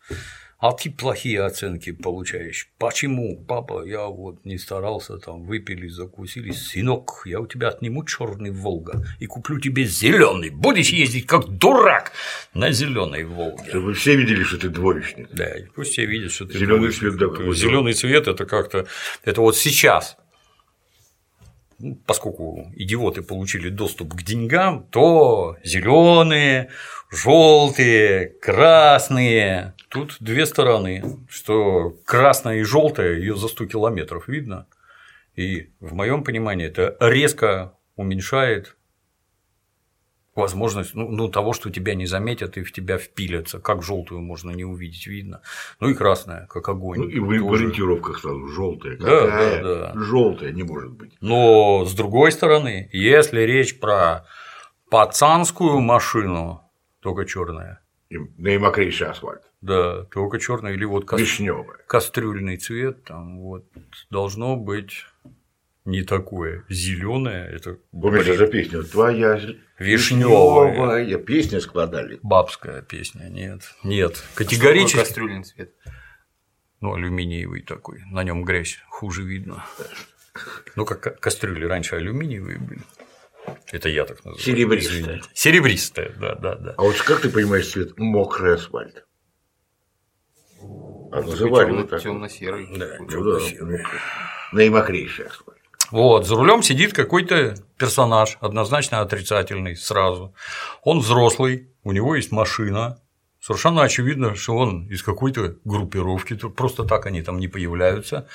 А ты плохие оценки получаешь. Почему, папа? Я вот не старался, там выпили, закусили. Сынок, я у тебя отниму черный Волга и куплю тебе зеленый. Будешь ездить как дурак на зеленой Волге. Чтобы все видели, что ты двоечник. Да, пусть все видят, что ты Зелёный цвет, да. Зеленый цвет это как-то. Это вот сейчас. Ну, Поскольку идиоты получили доступ к деньгам, то зеленые, желтые, красные. Тут две стороны, что красная и желтая ее за 100 километров видно. И в моем понимании это резко уменьшает возможность ну, ну, того, что тебя не заметят и в тебя впилятся. Как желтую можно не увидеть, видно. Ну и красная, как огонь. Ну, и в в ориентировках сразу желтая. Да, да, да. Желтая не может быть. Но с другой стороны, если речь про пацанскую машину, только черная. И наимокрейший асфальт. Да, только черная или вот кас- кастрюльный цвет, там вот должно быть не такое. Зеленое это Помнишь, эта песня? Твоя Вишневая. вишневая. Песни складали. бабская песня. Нет, нет, категорически. Кастрюльный цвет. Ну, алюминиевый такой, на нем грязь хуже видно. Ну, как ка- кастрюли раньше алюминиевые были. Это я так называю. Серебристая. извините. Серебристая, да, да, да. А вот как ты понимаешь цвет мокрый асфальт? А называли вот так. Темно-серый. Да, Ну мокрый. Наимокрейший асфальт. Вот, за рулем сидит какой-то персонаж, однозначно отрицательный сразу. Он взрослый, у него есть машина. Совершенно очевидно, что он из какой-то группировки, то просто так они там не появляются.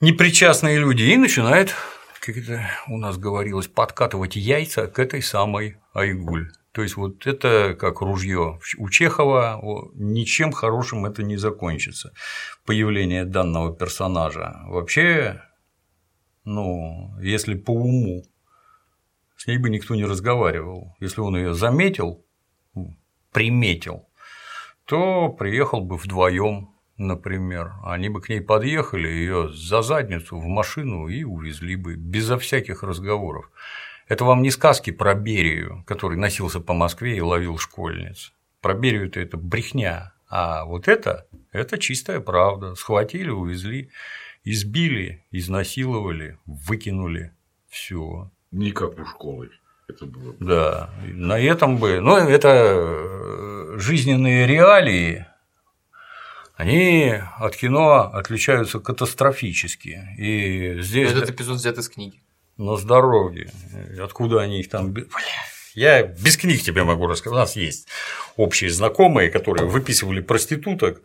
Непричастные люди и начинает, как это у нас говорилось, подкатывать яйца к этой самой Айгуль. То есть вот это как ружье у Чехова, ничем хорошим это не закончится. Появление данного персонажа. Вообще ну, если по уму, с ней бы никто не разговаривал. Если он ее заметил, приметил, то приехал бы вдвоем, например. Они бы к ней подъехали, ее за задницу в машину и увезли бы безо всяких разговоров. Это вам не сказки про Берию, который носился по Москве и ловил школьниц. Про Берию-то это брехня, а вот это – это чистая правда. Схватили, увезли, избили, изнасиловали, выкинули, все. Не как у школы. Это было. бы. Да, на этом бы, ну, это э, жизненные реалии, они от кино отличаются катастрофически. И здесь Этот эпизод взят из книги. на здоровье. Откуда они их там. Бля, я без книг тебе могу рассказать. У нас есть общие знакомые, которые выписывали проституток,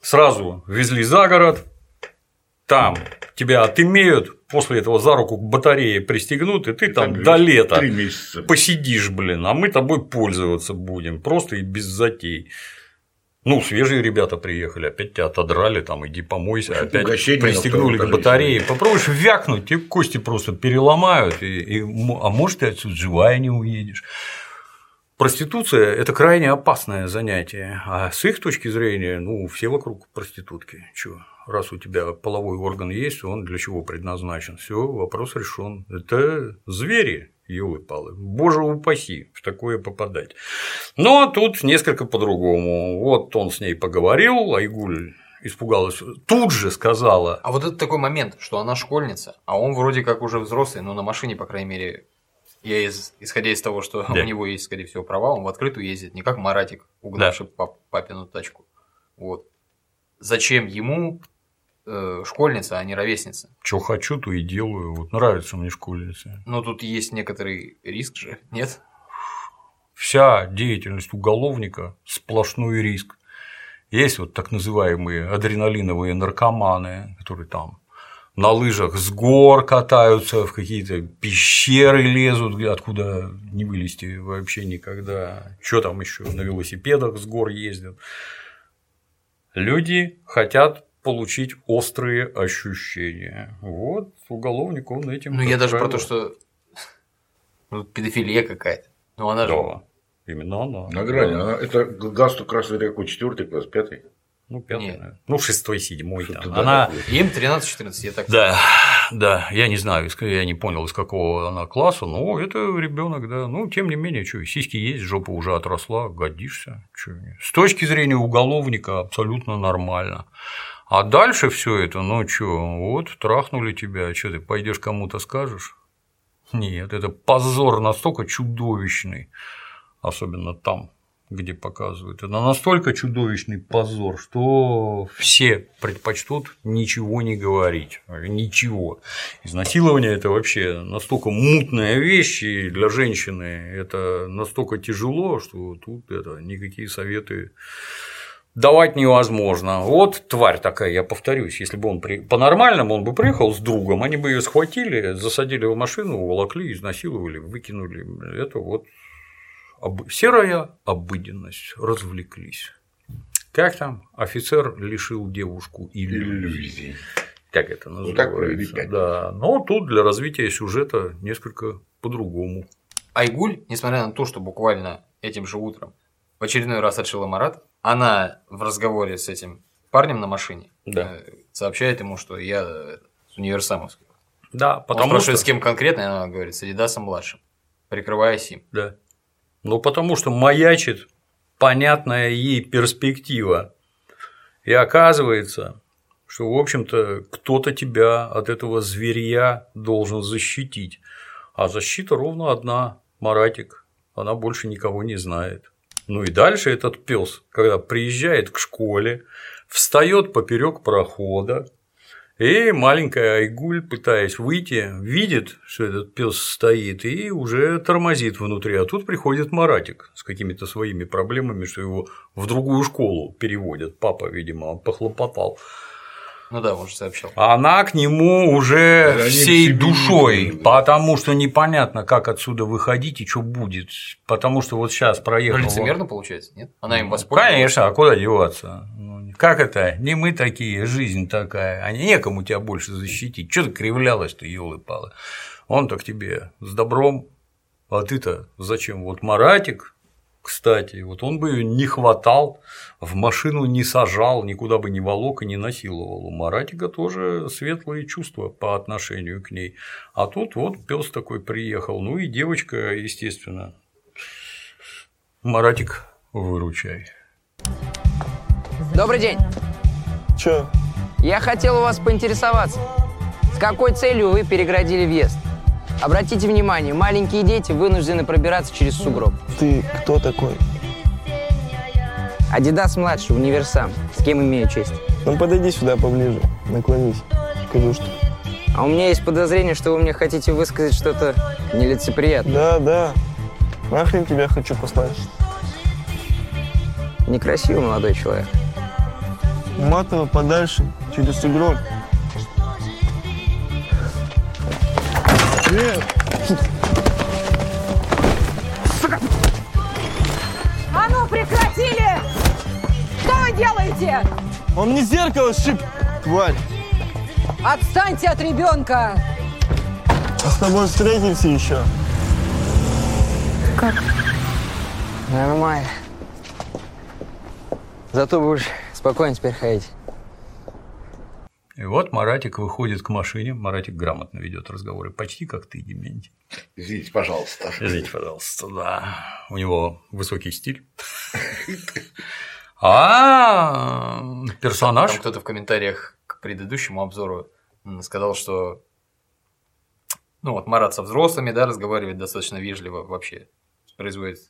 сразу везли за город, там тебя отымеют, после этого за руку к батарее пристегнут, и ты там Так, до лета месяца. посидишь, блин, а мы тобой пользоваться будем, просто и без затей. Ну, свежие ребята приехали, опять тебя отодрали, там, иди помойся, Может, опять пристегнули к батарее. Попробуешь вякнуть, тебе кости просто переломают, и, и а может, ты отсюда живая не уедешь. Проституция – это крайне опасное занятие, а с их точки зрения, ну, все вокруг проститутки. Чё? Раз у тебя половой орган есть, он для чего предназначен? Все, вопрос решен. Это звери, елы палы Боже упаси в такое попадать. Но тут несколько по-другому. Вот он с ней поговорил, Айгуль испугалась, тут же сказала, А вот это такой момент, что она школьница, а он вроде как уже взрослый, но на машине, по крайней мере, я из, исходя из того, что Да. у него есть, скорее всего, права, он в открытую ездит, не как Маратик, угнавший пап- папину тачку. Вот. Зачем ему школьница, а не ровесница? что хочу, то и делаю. Вот нравится мне школьница. Ну, тут есть некоторый риск же, нет? Вся деятельность уголовника – сплошной риск. Есть вот так называемые адреналиновые наркоманы, которые там на лыжах с гор катаются, в какие-то пещеры лезут, откуда не вылезти вообще никогда. Что там еще на велосипедах с гор ездят. Люди хотят получить острые ощущения. Вот уголовник он этим. Ну, я даже про то, что ну, педофилия какая-то. Ну, она же... Да, именно она. На грани. Она, это галстук красный какой? Четвертый класс, пятый? Ну, пятый, Нет. наверное. Ну, шестой, седьмой. Там. да, Она. такое. Им 13-14, я так Да, да, я не знаю, я не понял, из какого она класса, но это ребенок, да. Ну, тем не менее, что, сиськи есть, жопа уже отросла, годишься. чё. С точки зрения уголовника абсолютно нормально. А дальше все это, ну что, вот трахнули тебя, что ты пойдешь кому-то скажешь? Нет, это позор настолько чудовищный, особенно там, где показывают. Это настолько чудовищный позор, что все предпочтут ничего не говорить. Ничего. Изнасилование это вообще настолько мутная вещь, и для женщины это настолько тяжело, что тут это никакие советы давать невозможно. Вот тварь такая, я повторюсь, если бы он при... по-нормальному, он бы приехал с другом, они бы ее схватили, засадили в машину, уволокли, изнасиловали, выкинули. Это вот об- серая обыденность, развлеклись. Как там? Офицер лишил девушку иллюзий. Иллюзии. Как это Ну, так называется? пять. да. Но тут для развития сюжета несколько по-другому. Айгуль, несмотря на то, что буквально этим же утром в очередной раз отшила Марат, она в разговоре с этим парнем на машине Да. э, сообщает ему, что я э, с универсамовского. Да, Он потому спрашивает, что... с кем конкретно, и она говорит, с Адидасом младшим, прикрываясь им. Да. Ну, потому что маячит понятная ей перспектива. И оказывается, что, в общем-то, кто-то тебя от этого зверья должен защитить. А защита ровно одна – Маратик. Она больше никого не знает. Ну и дальше этот пес, когда приезжает к школе, встает поперек прохода, и маленькая Айгуль, пытаясь выйти, видит, что этот пес стоит и уже тормозит внутри. А тут приходит Маратик с какими-то своими проблемами, что его в другую школу переводят. Папа, видимо, похлопотал. Ну да, он же сообщал. Она к нему уже Да, всей душой, да. потому что непонятно, как отсюда выходить и что будет. Потому что вот сейчас Ну, проехал. лицемерно получается, нет? Она им воспользовалась. Конечно, а куда деваться? Ну, Как это? Не мы такие, жизнь такая, а некому тебя больше защитить. Что ты кривлялась-то, елы палы Он так тебе с добром, а ты-то зачем? Вот Маратик, кстати, вот он бы ее не хватал, в машину не сажал, никуда бы не волок и не насиловал. У Маратика тоже светлые чувства по отношению к ней. А тут вот пес такой приехал. Ну и девочка, естественно. Маратик, выручай. Добрый день. Чё? Я хотел у вас поинтересоваться, с какой целью вы переградили въезд? Обратите внимание, маленькие дети вынуждены пробираться через сугроб. Ты кто такой? Адидас младший, универсам. С кем имею честь? Ну подойди сюда поближе, наклонись. Скажу, что... А у меня есть подозрение, что вы мне хотите высказать что-то нелицеприятное. Да, да. Нахрен тебя хочу послать. Некрасивый молодой человек. Матово подальше, через сугроб. Э, А ну прекратили! Что вы делаете? Он мне зеркало сшиб, тварь. Отстаньте от ребенка! А с тобой встретимся еще. Нормально. Зато будешь спокойно теперь ходить. И вот Маратик выходит к машине, Маратик грамотно ведет разговоры, почти как ты, Дементий. Извините, пожалуйста. Извините, пожалуйста, да. У него высокий стиль. А персонаж Там кто-то в комментариях к предыдущему обзору сказал, что ну вот Марат со взрослыми, да, разговаривает достаточно вежливо вообще, производит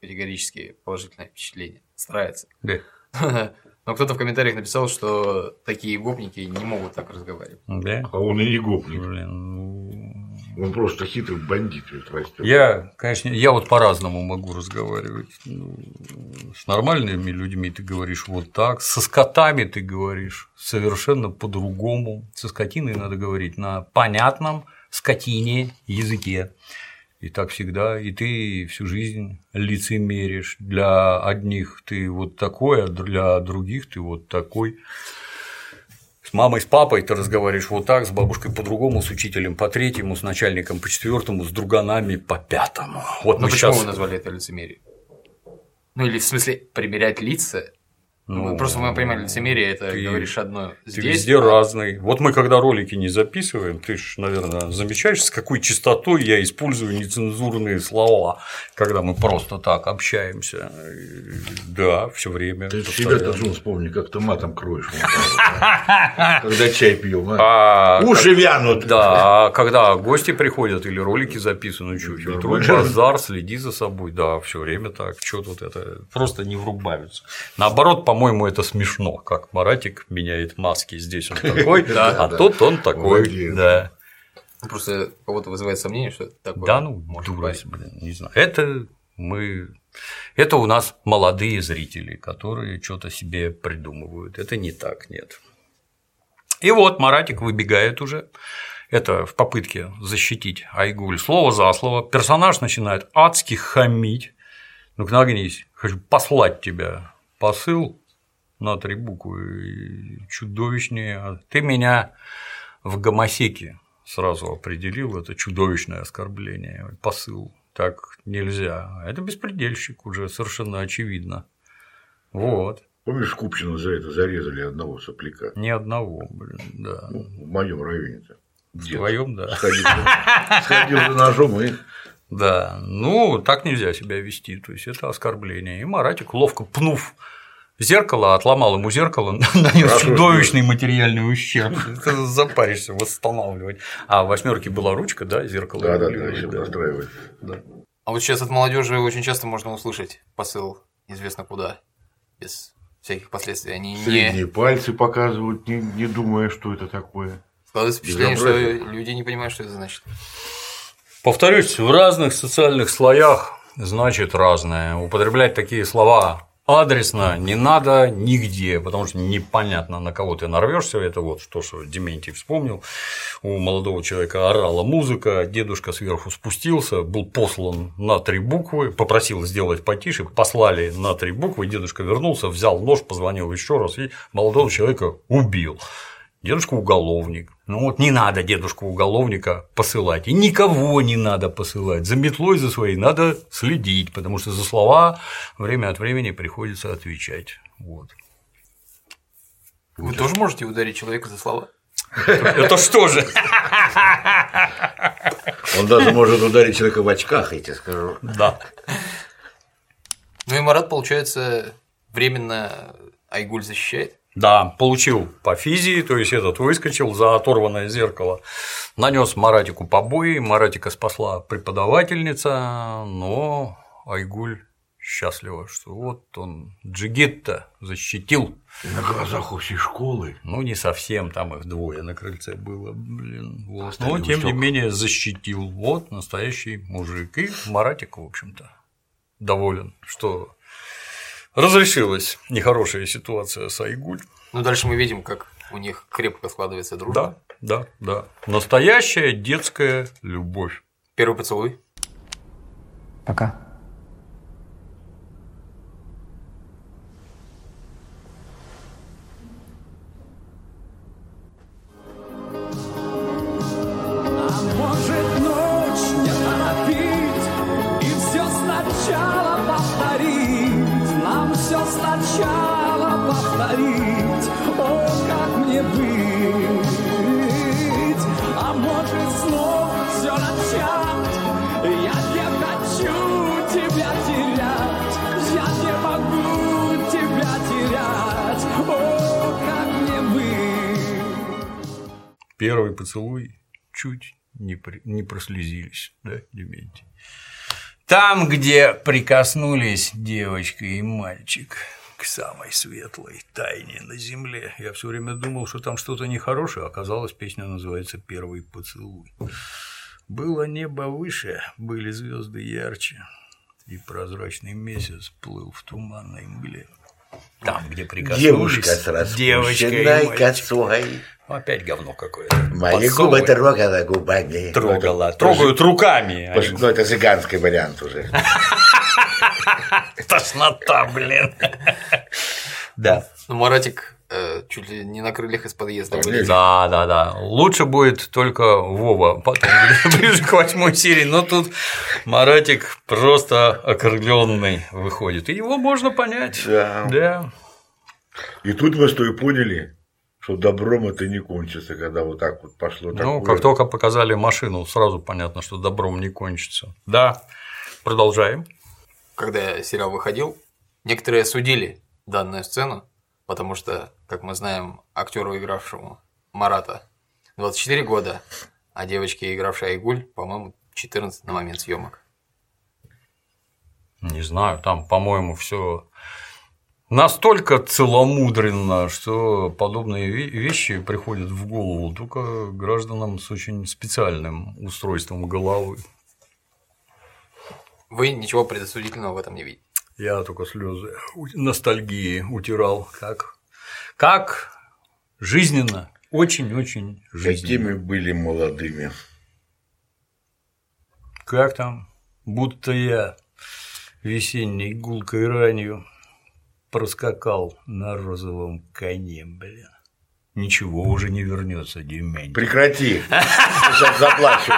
категорически положительное впечатление, старается. Да. Но кто-то в комментариях написал, что такие гопники не могут так разговаривать. Да? А он и не гопник. Блин, ну, Он просто хитрый бандит ведь растет. Я, конечно, я вот по-разному могу разговаривать. Ну, С нормальными людьми ты говоришь вот так, со скотами ты говоришь совершенно по-другому. Со скотиной надо говорить на понятном скотине языке. И так всегда, и ты всю жизнь лицемеришь. Для одних ты вот такой, а для других ты вот такой. С мамой, с папой ты разговариваешь вот так, с бабушкой по-другому, с учителем по третьему, с начальником по четвертому, с друганами по пятому. Вот Но мы почему сейчас. вы назвали это лицемерием? Ну или в смысле примерять лица? Ну, просто в моем понимании лицемерие это ты- говоришь одно Ты здесь. везде а- разный. Вот мы когда ролики не записываем, ты ж, наверное, замечаешь, с какой частотой я использую нецензурные слова, когда мы просто так общаемся. И Да, все время. Ты постоянно. себя должен вспомнить, как ты матом кроешь. Когда чай пил. а? А, Уши вянут. Да, а когда гости приходят или ролики записаны, Нормально. фильтруй базар, следи за собой, да, все время так, что тут это, просто не врубаются. Наоборот, по-моему, это смешно, как Маратик меняет маски, здесь он такой, а тут он такой, да. Просто кого-то вызывает сомнение, что это такое. Да, ну, дурость, блин, не знаю. Это мы. Это у нас молодые зрители, которые что-то себе придумывают. Это не так, нет. И вот Маратик выбегает уже. Это в попытке защитить Айгуль. Слово за слово. Персонаж начинает адски хамить. Ну-ка нагнись. Хочу послать тебя. Посыл на три буквы. Чудовищнее. Ты меня в гомосеке сразу определил. Это чудовищное оскорбление. Посыл. Так нельзя. Это беспредельщик уже совершенно очевидно. Вот. Помнишь, Купчина за это зарезали одного сопляка? Ни одного, блин, да. Ну, в моем районе-то. В твоем, да. Сходил, сходил за ножом и Да, ну так нельзя себя вести, то есть это оскорбление. И Маратик, ловко пнув зеркало, отломал ему зеркало, нанес чудовищный материальный ущерб. Ты запаришься восстанавливать. А в восьмерке была ручка, да, зеркало. Да, да, да, еще настраивать. А вот сейчас от молодежи очень часто можно услышать посыл известно куда, без всяких последствий. Они не Средние пальцы показывают, не, не думая, что это такое. складывается впечатление, что люди не понимают, что это значит. Повторюсь, в разных социальных слоях значит разное. Употреблять такие слова адресно не надо нигде, потому что непонятно, на кого ты нарвешься. Это вот то, что Дементий вспомнил. У молодого человека орала музыка, дедушка сверху спустился, был послан на три буквы, попросил сделать потише, послали на три буквы, дедушка вернулся, взял нож, позвонил еще раз и молодого человека убил. Дедушка уголовник. Ну вот не надо дедушку уголовника посылать. И никого не надо посылать. За метлой за своей надо следить, потому что за слова время от времени приходится отвечать. Вот. Вы тоже можете ударить человека за слова? Это что же? Он даже может ударить человека в очках, я тебе скажу. Да. Ну и Марат, получается, временно Айгуль защищает. Да, получил по физии, то есть этот выскочил за оторванное зеркало, нанес Маратику побои, Маратика спасла преподавательница, но Айгуль счастлива, что вот он Джигит-то защитил. На глазах у всей школы. Ну, не совсем, там их двое на крыльце было, блин. Вот. Но, тем не менее, защитил. Вот настоящий мужик. И Маратик, в общем-то, доволен, что разрешилась нехорошая ситуация с Айгуль. Ну, дальше мы видим, как у них крепко складывается дружба. Да, да, да. Настоящая детская любовь. Первый поцелуй. Пока. Первый поцелуй чуть не, при- не прослезились, да, Дементий? Там, где прикоснулись девочка и мальчик к самой светлой тайне на земле. Я все время думал, что там что-то нехорошее, оказалось, песня называется «Первый поцелуй». Было небо выше, были звезды ярче, и прозрачный месяц плыл в туманной мгле. Там, где прикоснулись Девушка с распущенной косой. Опять говно какое-то. Мои губы трогала губами. Трогала. Ну, это Трогают руками. а Ну, это цыганский вариант уже. Тошнота, блин. Да. Ну, Маратик э, чуть ли не на крыльях из подъезда вылез. Да, да, да. Лучше будет только Вова, потом ближе к восьмой серии. Но тут Маратик просто окрыленный выходит. И его можно понять. Да. Да. И тут мы с тобой поняли, что добром это не кончится, когда вот так вот пошло. Ну, такое. как только показали машину, сразу понятно, что добром не кончится. Да. Продолжаем. Когда сериал выходил, некоторые осудили данную сцену, потому что, как мы знаем, актеру, игравшему Марата, 24 года, а девочке, игравшей Айгуль, по-моему, 14 на момент съемок. Не знаю, там, по-моему, все настолько целомудренно, что подобные ве- вещи приходят в голову только гражданам с очень специальным устройством головы. Вы ничего предосудительного в этом не видите. Я только слезы ностальгии утирал. Как, как жизненно, очень-очень жизненно. Какими были молодыми. Как там? Будто я весенней гулкой ранью проскакал на розовом коне, блин. Ничего уже не вернется, Демень. Прекрати. Сейчас заплачу.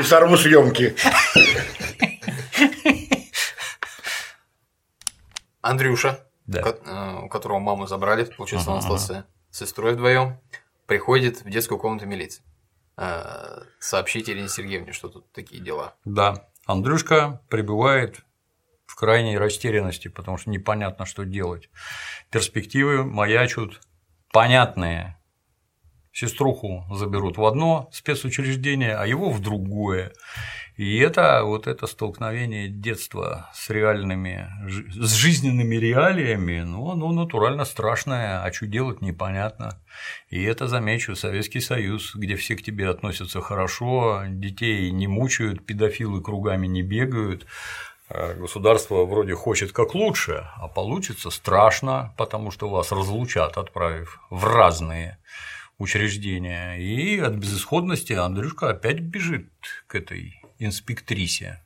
И сорву съемки. Андрюша, Да. ко- э, у которого маму забрали, получается, он остался с сестрой вдвоем, приходит в детскую комнату милиции. Э, Сообщить Ирине Сергеевне, что тут такие дела. Да, Андрюшка прибывает в крайней растерянности, потому что непонятно, что делать. Перспективы маячут понятные. Сеструху заберут в одно спецучреждение, а его в другое. И это вот это столкновение детства с реальными, с жизненными реалиями, ну, оно натурально страшное, а что делать непонятно. И это, замечу, Советский Союз, где все к тебе относятся хорошо, детей не мучают, педофилы кругами не бегают, а государство вроде хочет как лучше, а получится страшно, потому что вас разлучат, отправив в разные учреждения. И от безысходности Андрюшка опять бежит к этой инспектрисе.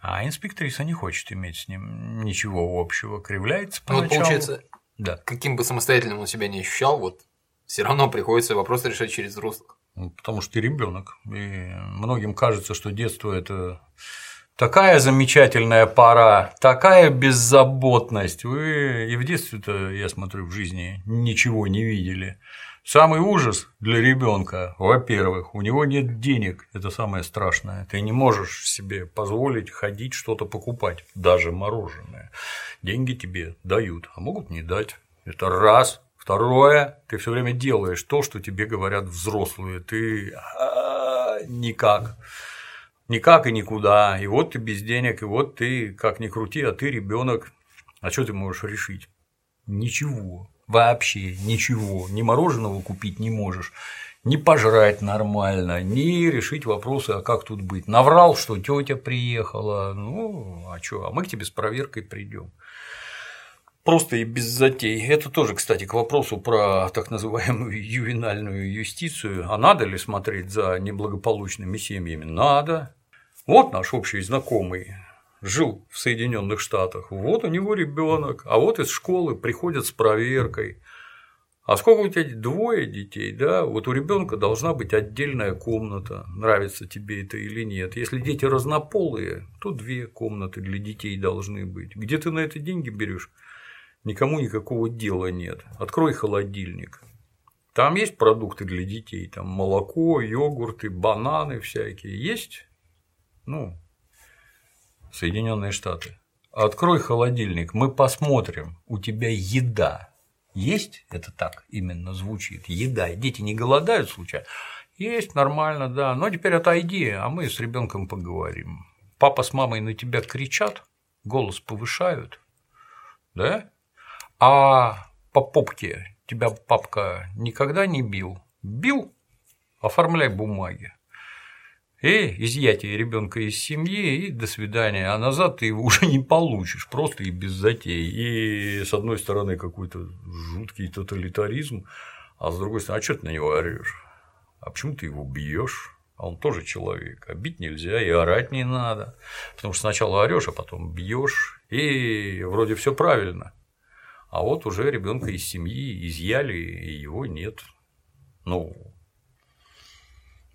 А инспектриса не хочет иметь с ним ничего общего, кривляется Ну, вот поначалу. получается, Да. каким бы самостоятельным он себя не ощущал, вот все равно приходится вопрос решать через взрослых. Ну, Потому что ты ребенок. И многим кажется, что детство это такая замечательная пора, такая беззаботность. Вы и в детстве-то, я смотрю, в жизни ничего не видели. Самый ужас для ребенка, во-первых, у него нет денег, это самое страшное. Ты не можешь себе позволить ходить что-то покупать, даже мороженое. Деньги тебе дают, а могут не дать. Это раз. Второе, ты все время делаешь то, что тебе говорят взрослые. Ты а, никак. Никак и никуда. И вот ты без денег, и вот ты, как ни крути, а ты ребенок. А что ты можешь решить? Ничего. Вообще ничего. Ни мороженого купить не можешь, ни пожрать нормально, ни решить вопросы, а как тут быть. Наврал, что тетя приехала. Ну, а что? А мы к тебе с проверкой придем. Просто и без затей. Это тоже, кстати, к вопросу про так называемую ювенальную юстицию. А надо ли смотреть за неблагополучными семьями? Надо. Вот наш общий знакомый жил в Соединенных Штатах. Вот у него ребенок, а вот из школы приходят с проверкой. А сколько у тебя двое детей, да? Вот у ребенка должна быть отдельная комната, нравится тебе это или нет. Если дети разнополые, то две комнаты для детей должны быть. Где ты на это деньги берешь? Никому никакого дела нет. Открой холодильник. Там есть продукты для детей, там молоко, йогурты, бананы всякие. Есть? Ну, Соединенные Штаты. Открой холодильник, мы посмотрим, у тебя еда есть? Это так именно звучит. Еда. Дети не голодают случайно? Есть, нормально, да. Но теперь отойди, а мы с ребенком поговорим. Папа с мамой на тебя кричат, голос повышают, да? А по попке тебя папка никогда не бил? Бил? Оформляй бумаги. И изъятие ребенка из семьи, и до свидания. А назад ты его уже не получишь, просто и без затей. И с одной стороны какой-то жуткий тоталитаризм, а с другой стороны, а что ты на него орешь? А почему ты его бьешь? А он тоже человек. А бить нельзя, и орать не надо. Потому что сначала орешь, а потом бьешь. И вроде все правильно. А вот уже ребенка из семьи изъяли, и его нет. Ну,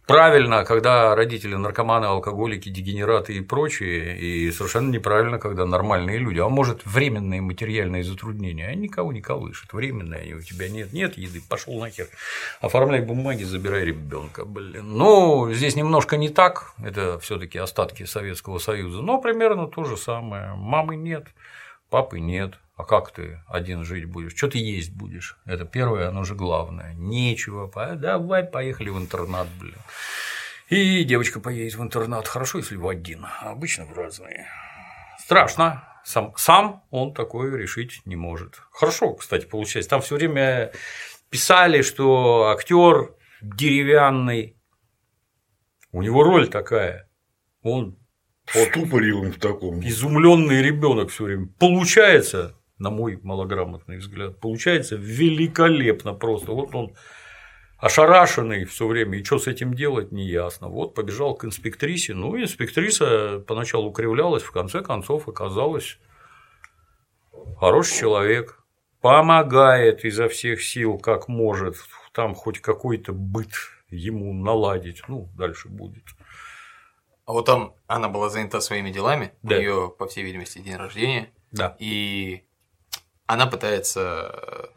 правильно, когда родители наркоманы, алкоголики, дегенераты и прочие, и совершенно неправильно, когда нормальные люди. А может, временные материальные затруднения, они никого не колышут, временные они у тебя нет, нет еды, пошел нахер, оформляй бумаги, забирай ребенка, блин. Ну, здесь немножко не так, это все-таки остатки Советского Союза, но примерно то же самое. Мамы нет, папы нет, а как ты один жить будешь? Что ты есть будешь? Это первое, оно же главное. Нечего. Давай, поехали в интернат, блин. И девочка поедет в интернат. Хорошо, если в один, а обычно в разные. Страшно. Сам, сам он такое решить не может. Хорошо, кстати, получается. Там все время писали, что актер деревянный. У него роль такая. Он Ступорил в таком. изумленный ребенок все время. Получается, на мой малограмотный взгляд, получается великолепно просто. Вот он ошарашенный все время, и что с этим делать, не ясно. Вот побежал к инспектрисе, ну, инспектриса поначалу кривлялась, в конце концов оказалась хороший человек, помогает изо всех сил, как может, там хоть какой-то быт ему наладить, ну, дальше будет. А вот там она была занята своими делами, Да. у нее, по всей видимости, день рождения, Да. и она пытается,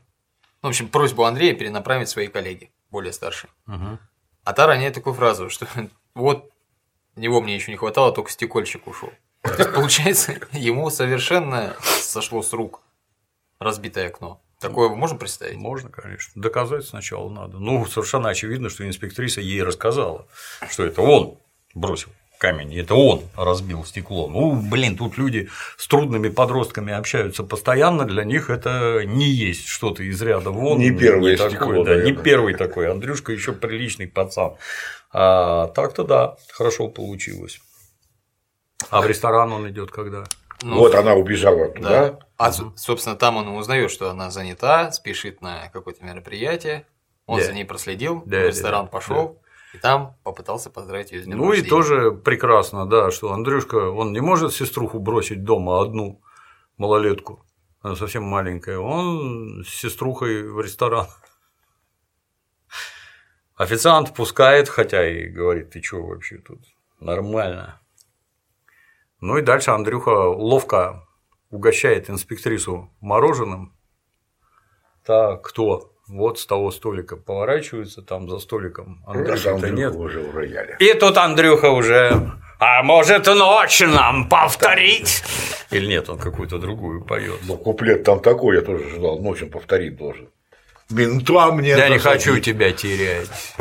ну, в общем, просьбу Андрея перенаправить своей коллеге, более старшей. Мгм. А та роняет такую фразу, что вот него мне еще не хватало, только стекольщик ушел. То есть, получается, ему совершенно сошло с рук разбитое окно. Такое можем представить? Можно, конечно. Доказать сначала надо. Ну, совершенно очевидно, что инспектриса ей рассказала, что это он бросил камень, и это он разбил стекло. Ну, блин, тут люди с трудными подростками общаются постоянно, для них это не есть что-то из ряда вон. Не первое такое, стекло, да, не наверное. первый такой. Андрюшка еще приличный пацан. А так-то да, хорошо получилось. А в ресторан он идет когда? Ну, вот она убежала туда. Да. А, собственно, там он узнает, что она занята, спешит на какое-то мероприятие. Он Да. за ней проследил, Да, в да, ресторан да. пошел, и там попытался поздравить ее с днем Ну и рождения. тоже прекрасно, да, что Андрюшка, он не может сеструху бросить дома одну малолетку, она совсем маленькая, он с сеструхой в ресторан. Официант пускает, хотя и говорит, ты чё вообще тут, нормально. Ну и дальше Андрюха ловко угощает инспектрису мороженым. Так, кто? Вот с того столика поворачивается, там за столиком Это Андрюха-то Андрюха нет. уже в рояле. И тут Андрюха уже. А может ночь нам повторить? Или нет, он какую-то другую поет. Ну, куплет там такой, я тоже ждал, ночью повторить должен. Ментла мне Я не хочу тебя терять.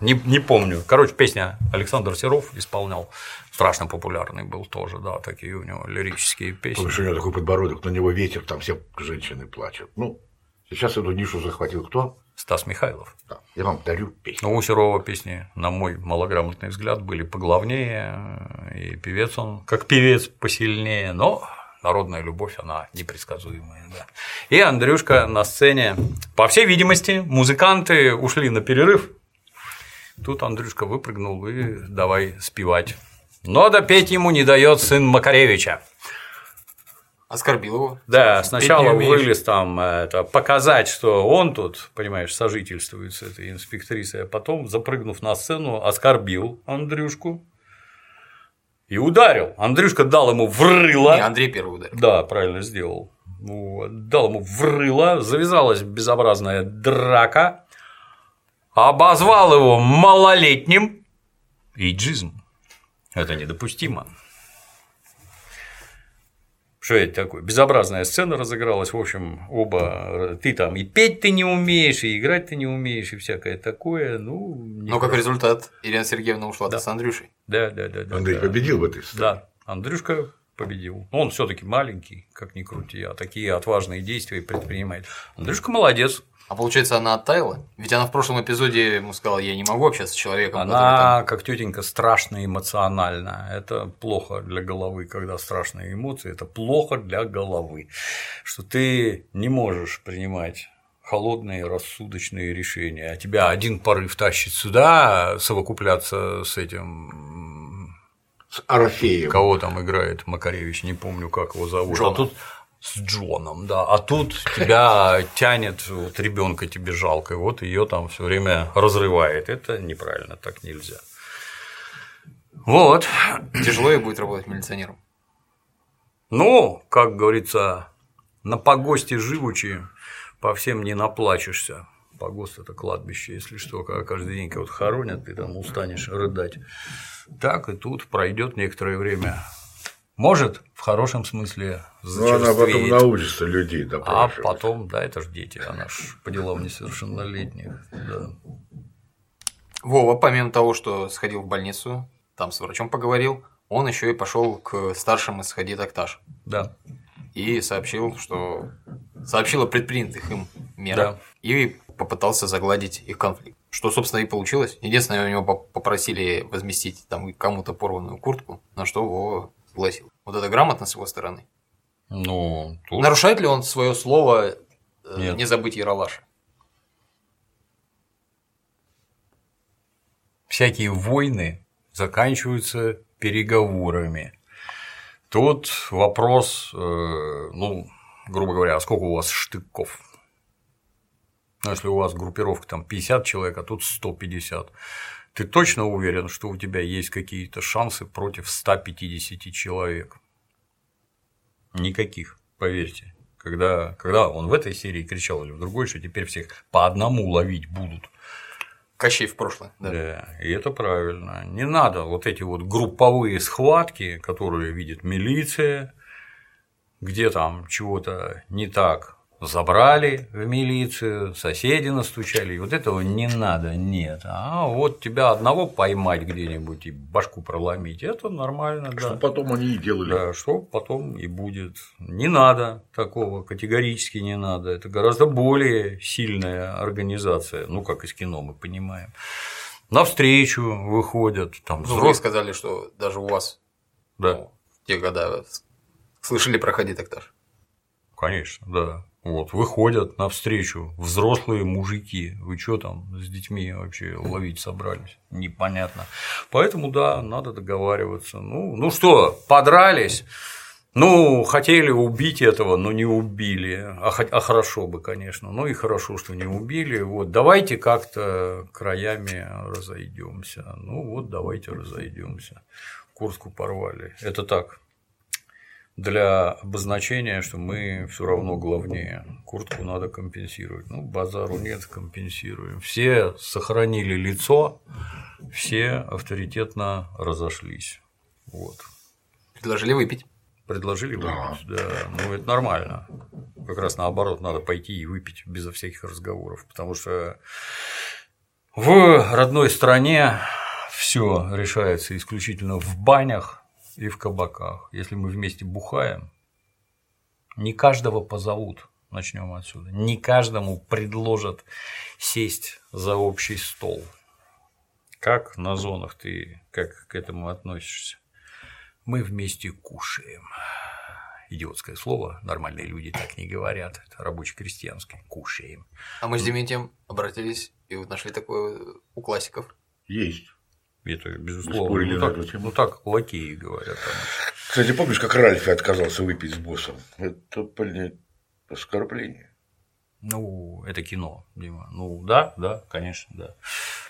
Не, не помню. Короче, песня Александр Серов исполнял. Страшно популярный был тоже, да, такие у него лирические песни. Потому что у него такой подбородок, на него ветер, там все женщины плачут. Ну, сейчас эту нишу захватил кто? Стас Михайлов. Да, я вам дарю песню. Ну, у Серова песни, на мой малограмотный взгляд, были поглавнее, и певец он, как певец, посильнее, но народная любовь, она непредсказуемая. Да. И Андрюшка на сцене, по всей видимости, музыканты ушли на перерыв, тут Андрюшка выпрыгнул и давай спевать. Но допеть ему не дает сын Макаревича. Оскорбил его. Да, сначала вылез там это, показать, что он тут, понимаешь, сожительствует с этой инспектрисой, а потом, запрыгнув на сцену, оскорбил Андрюшку и ударил. Андрюшка дал ему в рыло. Не, Андрей первый удар. Да, правильно сделал. Вот, Дал ему в рыло, завязалась безобразная драка, обозвал его малолетним иджизм. Это недопустимо. Что это такое? Безобразная сцена разыгралась, в общем, оба, ты там и петь ты не умеешь, и играть ты не умеешь, и всякое такое, ну… Но как результат, Ирина Сергеевна ушла с Андрюшей. Да, да, да. да Андрей да. победил в этой сцене. Да, Андрюшка победил. Он все-таки маленький, как ни крути, а такие отважные действия предпринимает. Андрюшка молодец. А получается, она оттаяла? Ведь она в прошлом эпизоде ему сказала, я не могу общаться с человеком. Она, как тетенька, страшно эмоциональна. Это плохо для головы, когда страшные эмоции. Это плохо для головы. Что ты не можешь принимать холодные рассудочные решения, а тебя один порыв тащит сюда, совокупляться с этим С Орфеем. Кого там играет Макаревич, не помню, как его зовут. Джона. А тут с Джоном, да. А тут тебя тянет, вот ребенка тебе жалко, и вот ее там все время разрывает. Это неправильно, так нельзя. Вот. Тяжело ей будет работать милиционером. Ну, как говорится, на погосте живучи по всем не наплачешься. Погост – это кладбище, если что, когда каждый день кого-то хоронят, ты там устанешь рыдать. Так и тут пройдет некоторое время. Может, в хорошем смысле Ну, она потом зачерствеет. научится людей А потом, да, это же дети, она ж по делам несовершеннолетних. Да. Вова, помимо того, что сходил в больницу, там с врачом поговорил, он еще и пошел к старшим из Хади Такташ да. и сообщил, что сообщил о предпринятых им мерах Да. и попытался загладить их конфликт. Что, собственно, и получилось. Единственное, у него поп- попросили возместить там кому-то порванную куртку, на что Вова согласил. Вот это грамотно с его стороны. Ну, тут Нарушает ли он свое слово э, Нет. не забыть Яралаш? всякие войны заканчиваются переговорами. Тут вопрос, э, ну, грубо говоря, а сколько у вас штыков? Ну, если у вас группировка там 50 человек, а тут 150, ты точно уверен, что у тебя есть какие-то шансы против 150 человек? Никаких, поверьте. Когда, когда он в этой серии кричал или в другой, что теперь всех по одному ловить будут, Кощей в прошлое. Да. Да, и это правильно. Не надо вот эти вот групповые схватки, которые видит милиция, где там чего-то не так забрали в милицию, соседи настучали, и вот этого не надо, нет. А вот тебя одного поймать где-нибудь и башку проломить, это нормально, Что да. потом они и делали. Да, что потом и будет. Не надо такого, категорически не надо. Это гораздо более сильная организация, ну, как из кино мы понимаем. Навстречу выходят там Ну, вы взрослые. сказали, что даже у вас Да, ну, в те года слышали про ходитактаж. конечно, да. Вот, выходят навстречу взрослые мужики. Вы что там с детьми вообще ловить собрались? Непонятно. Поэтому, да, надо договариваться. Ну, ну что, подрались? Ну, хотели убить этого, но не убили. А, а хорошо бы, конечно. Ну и хорошо, что не убили. Вот давайте как-то краями разойдемся. Ну вот давайте разойдемся. Курску порвали. Это так. Для обозначения, что мы все равно главнее. Куртку надо компенсировать. Ну, базару нет, компенсируем. Все сохранили лицо, все авторитетно разошлись. Вот. Предложили выпить. Предложили Да. выпить, да. Ну, это нормально. Как раз наоборот, надо пойти и выпить безо всяких разговоров. Потому что в родной стране все решается исключительно в банях и в кабаках. Если мы вместе бухаем, не каждого позовут. Начнем отсюда. Не каждому предложат сесть за общий стол. Как на зонах ты как к этому относишься? Мы вместе кушаем. Идиотское слово, нормальные люди так не говорят. Это рабоче-крестьянское. Кушаем. А мы с Дементием обратились и вот нашли такое у классиков. Есть. Это безусловно. спорили Ну так, ну так лакеи говорят. Кстати, помнишь, как Ральфи отказался выпить с боссом? Это, блин, оскорбление. Ну, это кино, Дима. Ну, да, да, конечно, да.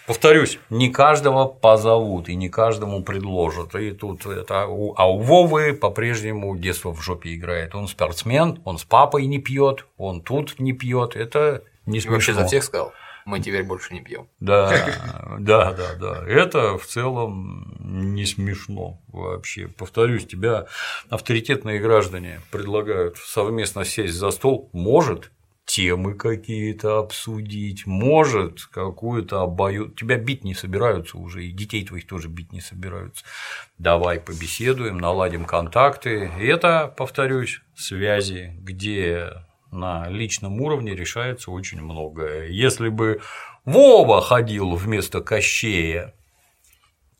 Повторюсь, не каждого позовут и не каждому предложат. И тут это, а у Вовы по-прежнему детство в жопе играет. Он спортсмен, он с папой не пьет, он тут не пьет. Это не И смешно. вообще за всех сказал. Мы теперь больше не пьем. Да, да, да, да. Это в целом не смешно вообще. Повторюсь, тебя авторитетные граждане предлагают совместно сесть за стол. Может, темы какие-то обсудить, может, какую-то обою... Тебя бить не собираются уже, и детей твоих тоже бить не собираются. Давай побеседуем, наладим контакты. И это, повторюсь, связи, где на личном уровне решается очень многое. Если бы Вова ходил вместо Кощея,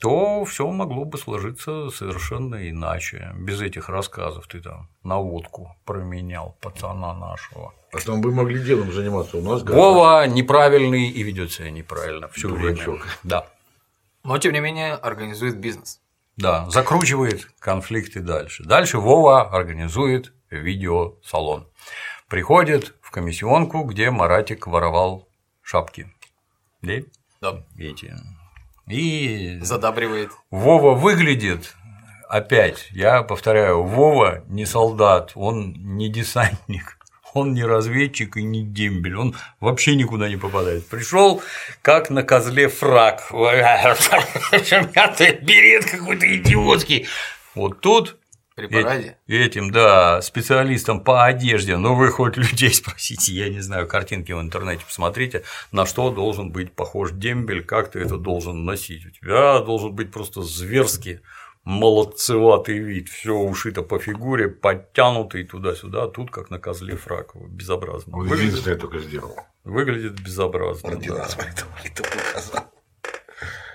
то все могло бы сложиться совершенно иначе. Без этих рассказов ты там на водку променял пацана нашего. Потом бы могли делом заниматься у нас. Вова неправильный и ведет себя неправильно все время. Да. Но, тем не менее, организует бизнес. Да, закручивает конфликты дальше. Дальше Вова организует видеосалон. Приходит в комиссионку, где Маратик воровал шапки. Да? Да. Эти. И Задабривает. Вова выглядит опять, я повторяю, Вова не солдат, он не десантник, он не разведчик и не дембель, он вообще никуда не попадает. Пришел как на козле фраг, берет какой-то идиотский. Вот тут При параде. и этим, да, специалистам по одежде, ну вы хоть людей спросите, я не знаю, картинки в интернете посмотрите, на что должен быть похож дембель, как ты это должен носить. У тебя должен быть просто зверски молодцеватый вид, все ушито по фигуре, подтянутый туда-сюда, тут как на козле фрак, безобразно. Он Выглядит, единственное только сделал. выглядит безобразно. Ордена да. свои показал.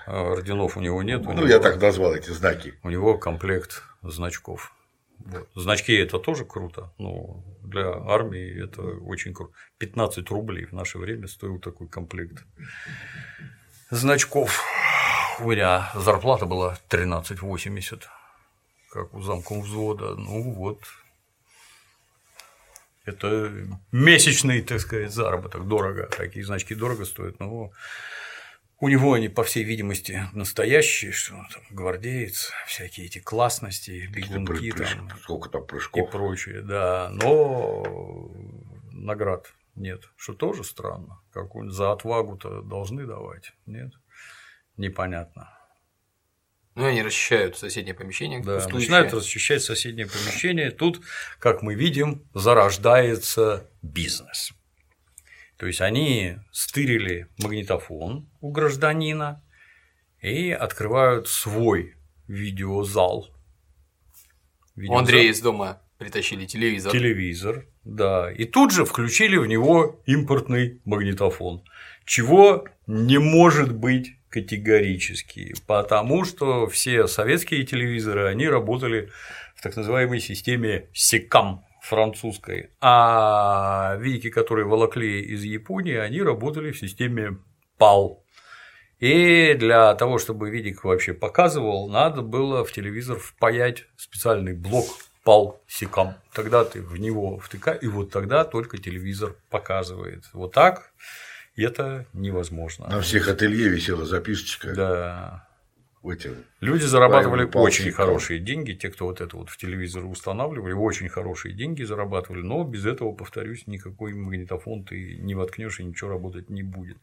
А Орденов у него нет. у Ну, него- я так назвал эти знаки. у него комплект значков. Вот. Значки это тоже круто, но для армии это очень круто. 15 рублей в наше время стоил такой комплект значков. У меня зарплата была 13,80, как у замком взвода. Ну вот, это месячный, так сказать, заработок дорого. Такие значки дорого стоят, но у него они, по всей видимости, настоящие, что он там гвардеец, всякие эти классности, бегунки Пры- там Сколько там и прыжков. прочее, да, но наград Нет, что тоже странно. Какую за отвагу-то должны давать. Нет, непонятно. Ну, и они расчищают соседнее помещение. Да, пустующее. начинают расчищать соседнее помещение. Тут, как мы видим, зарождается бизнес. То есть они стырили магнитофон у гражданина и открывают свой видеозал. У Андрея из дома притащили телевизор. Телевизор, да. И тут же включили в него импортный магнитофон. Чего не может быть категорически, потому что все советские телевизоры, они работали в так называемой системе СЕКАМ французской, а видики, которые волокли из Японии, они работали в системе ПАЛ. И для того, чтобы видик вообще показывал, надо было в телевизор впаять специальный блок пал секам. Тогда ты в него втыкаешь, и вот тогда только телевизор показывает. Вот так это невозможно. На всех ателье висела записочка. Да. Эти Люди зарабатывали очень хорошие деньги, те, кто вот это вот в телевизор устанавливали, очень хорошие деньги зарабатывали, но без этого, повторюсь, никакой магнитофон ты не воткнешь и ничего работать не будет.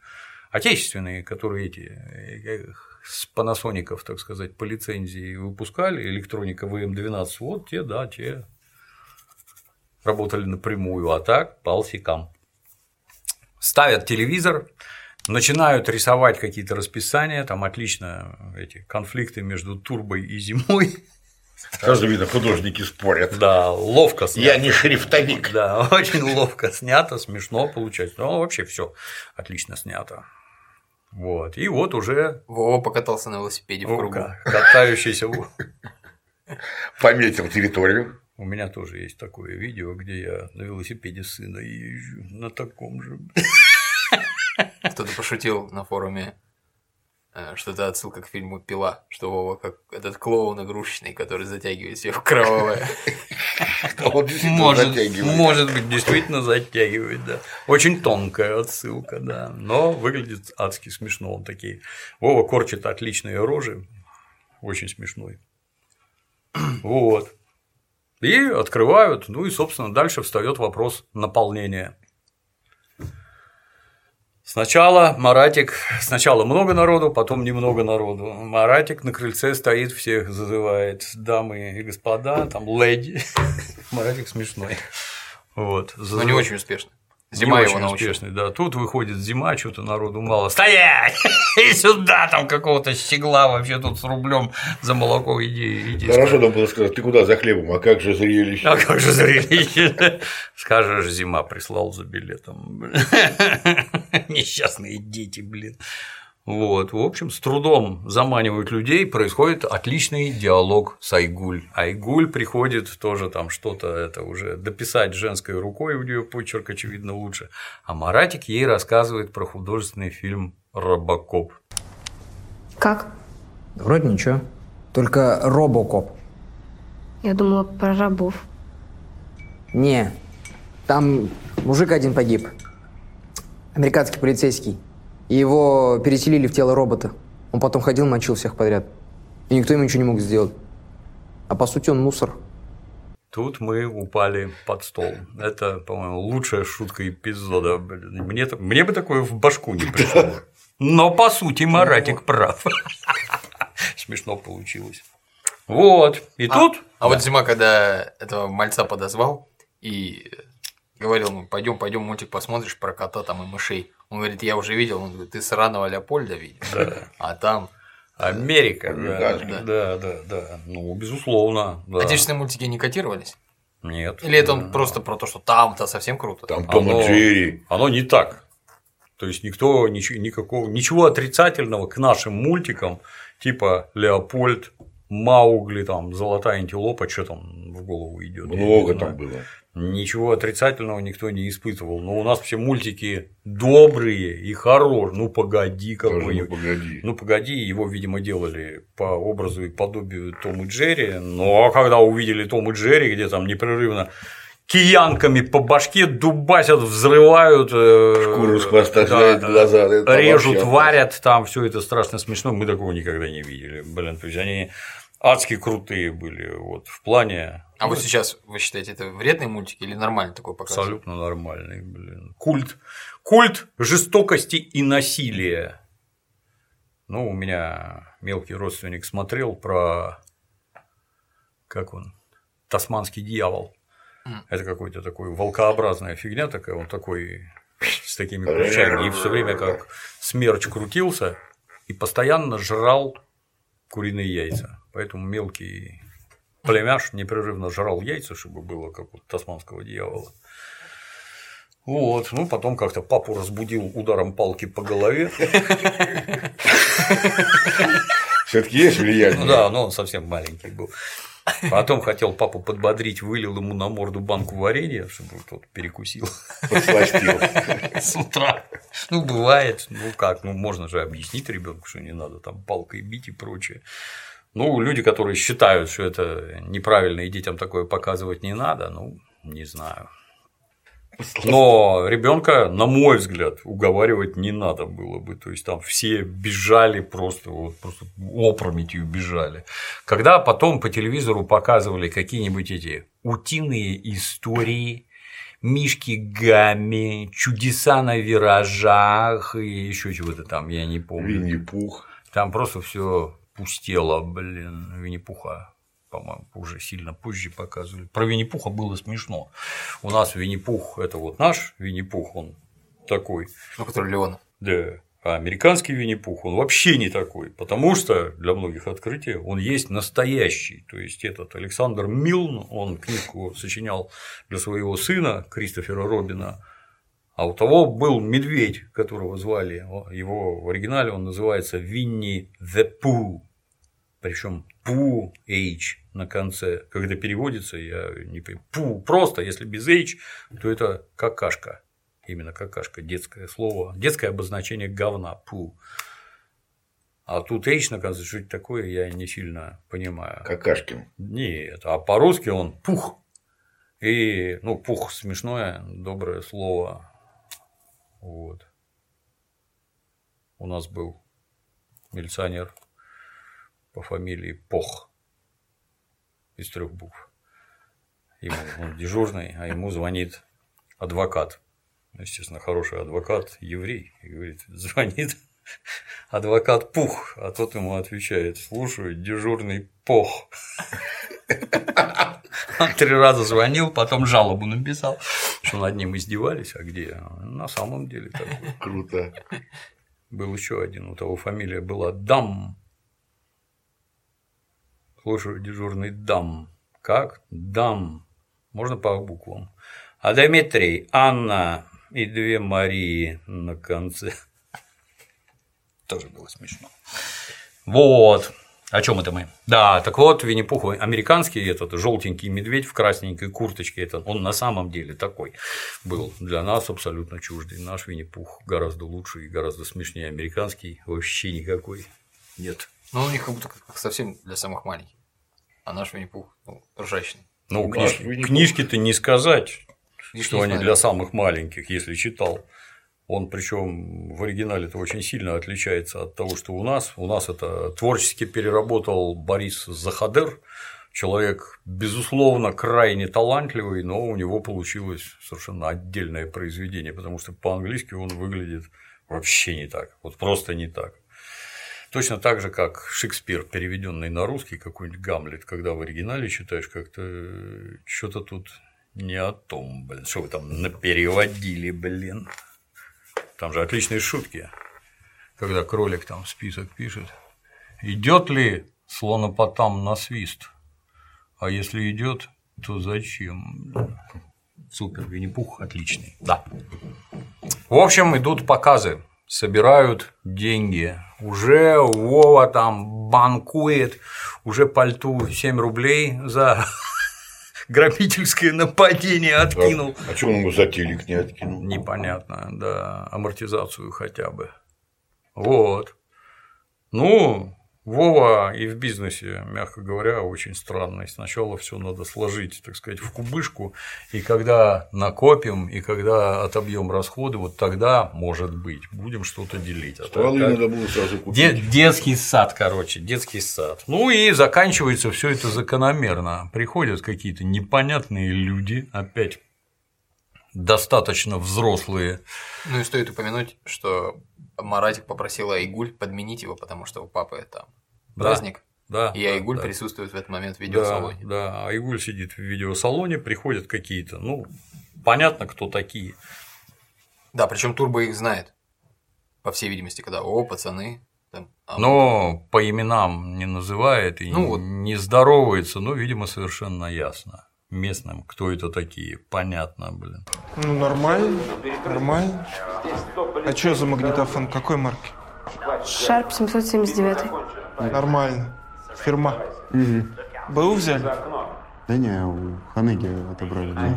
Отечественные, которые эти э, с панасоников, так сказать, по лицензии выпускали, электроника ВМ-12, вот те, да, те работали напрямую, а так палсикам. Ставят телевизор, начинают рисовать какие-то расписания, там отлично эти конфликты между турбой и зимой. Сразу видно, художники спорят. Да, ловко снято. Я не шрифтовик. Да, очень ловко снято, смешно получается. Ну, вообще все отлично снято. Вот. И вот уже Вова покатался на велосипеде в кругу. Катающийся. Пометил территорию. У меня тоже есть такое видео, где я на велосипеде сына езжу на таком же. Кто-то пошутил на форуме, э, что это отсылка к фильму «Пила», что Вова как этот клоун игрушечный, который затягивает себя в кровавое. Он действительно Может, затягивает. может быть, действительно затягивает, да. Очень тонкая отсылка, да. Но выглядит адски смешно. Он такие. Вова корчит отличные рожи. Очень смешной. Вот. И открывают, ну и, собственно, дальше встает вопрос наполнения. Сначала Маратик, сначала много народу, потом немного народу. Маратик на крыльце стоит, всех зазывает дамы и господа, там леди. Маратик смешной. Вот. Но не очень успешно. Зима Не его очень научила. успешный, да. Тут выходит зима, что-то народу мало. Стоять! И сюда там какого-то щегла вообще тут с рублем за молоко иди. иди Хорошо нам было сказать, ты куда за хлебом, а как же зрелище? а как же зрелище? Скажешь, зима прислал за билетом. Несчастные дети, блин. Вот, в общем, с трудом заманивают людей, происходит отличный диалог с Айгуль. Айгуль приходит тоже там что-то это уже дописать женской рукой, у нее почерк, очевидно, лучше. А Маратик ей рассказывает про художественный фильм Робокоп. Как? Вроде ничего. Только робокоп. Я думала про рабов. Не, там мужик один погиб. Американский полицейский. И его переселили в тело робота. Он потом ходил, мочил всех подряд. И никто ему ничего не мог сделать. А по сути он мусор. Тут мы упали под стол. Это, по-моему, лучшая шутка эпизода. Блин, Мне, мне бы такое в башку не пришло. Но по сути Маратик прав. Смешно получилось. Вот. И тут. А вот Зима, когда этого мальца подозвал и говорил, ну, пойдем, пойдем мультик посмотришь про кота там и мышей. Он говорит, я уже видел. Он говорит, ты сраного Леопольда видел. А там Америка. Да, да, да, да. Ну, безусловно. да. отечественные мультики не котировались? Нет. Или это он просто про то, что там-то совсем круто? Там Том Оно- и Джерри. Оно не так. То есть никто ничего, никакого, ничего отрицательного к нашим мультикам, типа Леопольд, Маугли, там, Золотая антилопа, что там в голову идет. Много там было. Ничего отрицательного никто не испытывал. Но у нас все мультики добрые и хорошие. Ну погоди Тоже, ну, погоди. Ну погоди, его, видимо, делали по образу и подобию Том и Джерри. Но когда увидели Том и Джерри, где там непрерывно киянками по башке дубасят, взрывают, э, Шкуру с хвоста да, глаза, режут, вообще варят, там все это страшно смешно. Мы такого никогда не видели. Блин, то есть они адски крутые были. Вот в плане А вот сейчас вы считаете, это вредный мультик или нормальный такой показ? абсолютно нормальный, блин. Культ, культ жестокости и насилия. Ну, у меня мелкий родственник смотрел про как он, тасманский дьявол. Это какой-то такой волкообразная фигня такая, он такой с такими ключами, и все время как смерч крутился и постоянно жрал куриные яйца. Поэтому мелкий племяш непрерывно жрал яйца, чтобы было как у тасманского дьявола. Вот, ну потом как-то папу разбудил ударом палки по голове. Все-таки есть влияние. Ну да, но он совсем маленький был. Потом хотел папу подбодрить, вылил ему на морду банку варенья, чтобы тот перекусил Подсластил. с утра. Ну, бывает. Ну как, ну можно же объяснить ребенку, что не надо там палкой бить и прочее. Ну, люди, которые считают, что это неправильно и детям такое показывать не надо, ну, не знаю. Но ребенка, на мой взгляд, уговаривать не надо было бы. То есть там все бежали просто, вот, просто опрометью бежали. Когда потом по телевизору показывали какие-нибудь эти утиные истории, Мишки Гамми, чудеса на виражах и еще чего-то там, я не помню. Винни-Пух. Там просто все пустело, блин, Винни-Пуха по-моему, уже сильно позже показывали. Про Винни-Пуха было смешно. У нас Винни-Пух – это вот наш Винни-Пух, он такой. Ну, который Леонов. Да. А американский Винни-Пух, он вообще не такой, потому что для многих открытий он есть настоящий. То есть этот Александр Милн, он книгу сочинял для своего сына Кристофера Робина, а у того был медведь, которого звали, его в оригинале он называется Винни the Pooh, причем Пу H на конце, когда переводится, я не понимаю. Пу просто, если без H, то это какашка. Именно какашка, детское слово, детское обозначение говна, пу. А тут H на конце, что это такое, я не сильно понимаю. Какашкин. Нет, а по-русски он пух. И, ну, пух смешное, доброе слово. Вот. У нас был милиционер по фамилии Пох из трех букв. Ему он дежурный, а ему звонит адвокат. Естественно, хороший адвокат, еврей, и говорит, звонит адвокат Пух, а тот ему отвечает, слушаю, дежурный Пох. Он три раза звонил, потом жалобу написал, что над ним издевались, а где? На самом деле такой. Круто. Был еще один, у того фамилия была Дам. Слушаю, дежурный Дам. Как? Дам. Можно по буквам. А Дмитрий, Анна и две Марии на конце. Тоже было смешно. Вот. О чем это мы? Да, так вот, Винни-Пух, американский этот желтенький медведь в красненькой курточке, это он на самом деле такой был для нас абсолютно чуждый. Наш Винни-Пух гораздо лучше и гораздо смешнее американский, вообще никакой нет. Ну, у них как будто как совсем для самых маленьких. А наш Винни-Пух ну, ржачный. Ну, книжки-то не сказать, Книжки что не они для самых маленьких, если читал. Он причем в оригинале это очень сильно отличается от того, что у нас. У нас это творчески переработал Борис Захадер, человек, безусловно, крайне талантливый, но у него получилось совершенно отдельное произведение, потому что по-английски он выглядит вообще не так, вот просто не так. Точно так же, как Шекспир, переведенный на русский, какой-нибудь Гамлет, когда в оригинале читаешь, как-то что-то тут не о том, блин, что вы там напереводили, блин. Там же отличные шутки, когда кролик там список пишет. Идет ли слонопотам на свист? А если идет, то зачем? Супер, Винни-Пух отличный. Да. В общем, идут показы, собирают деньги. Уже Вова там банкует, уже пальту 7 рублей за грабительское нападение откинул. А что он ему затылик не откинул? Непонятно, да, амортизацию хотя бы. Вот. Ну, Вова и в бизнесе, мягко говоря, очень странный. Сначала все надо сложить, так сказать, в кубышку, и когда накопим, и когда отобьем расходы, вот тогда, может быть, будем что-то делить. А Стволы так- надо было сразу купить. Де- детский сад, короче, детский сад. Ну и заканчивается все это закономерно. Приходят какие-то непонятные люди, опять достаточно взрослые. Ну и стоит упомянуть, что Маратик попросил Айгуль подменить его, потому что у папы там Да, праздник, Да, и да, Айгуль да. присутствует в этот момент в Да, видеосалоне. да, Айгуль сидит в видеосалоне, приходят какие-то, ну, понятно, кто такие. Да, причем Турбо их знает, по всей видимости, когда «О, пацаны». Там, а Но по именам не называет и Ну вот. не здоровается, но, видимо, совершенно ясно. Местным, кто это такие, понятно, блин. Ну, нормально, нормально. А что за магнитофон? Какой марки? Шарп 779. Нормально. Фирма. БУ взяли? Да не, у Ханыги отобрали. Да.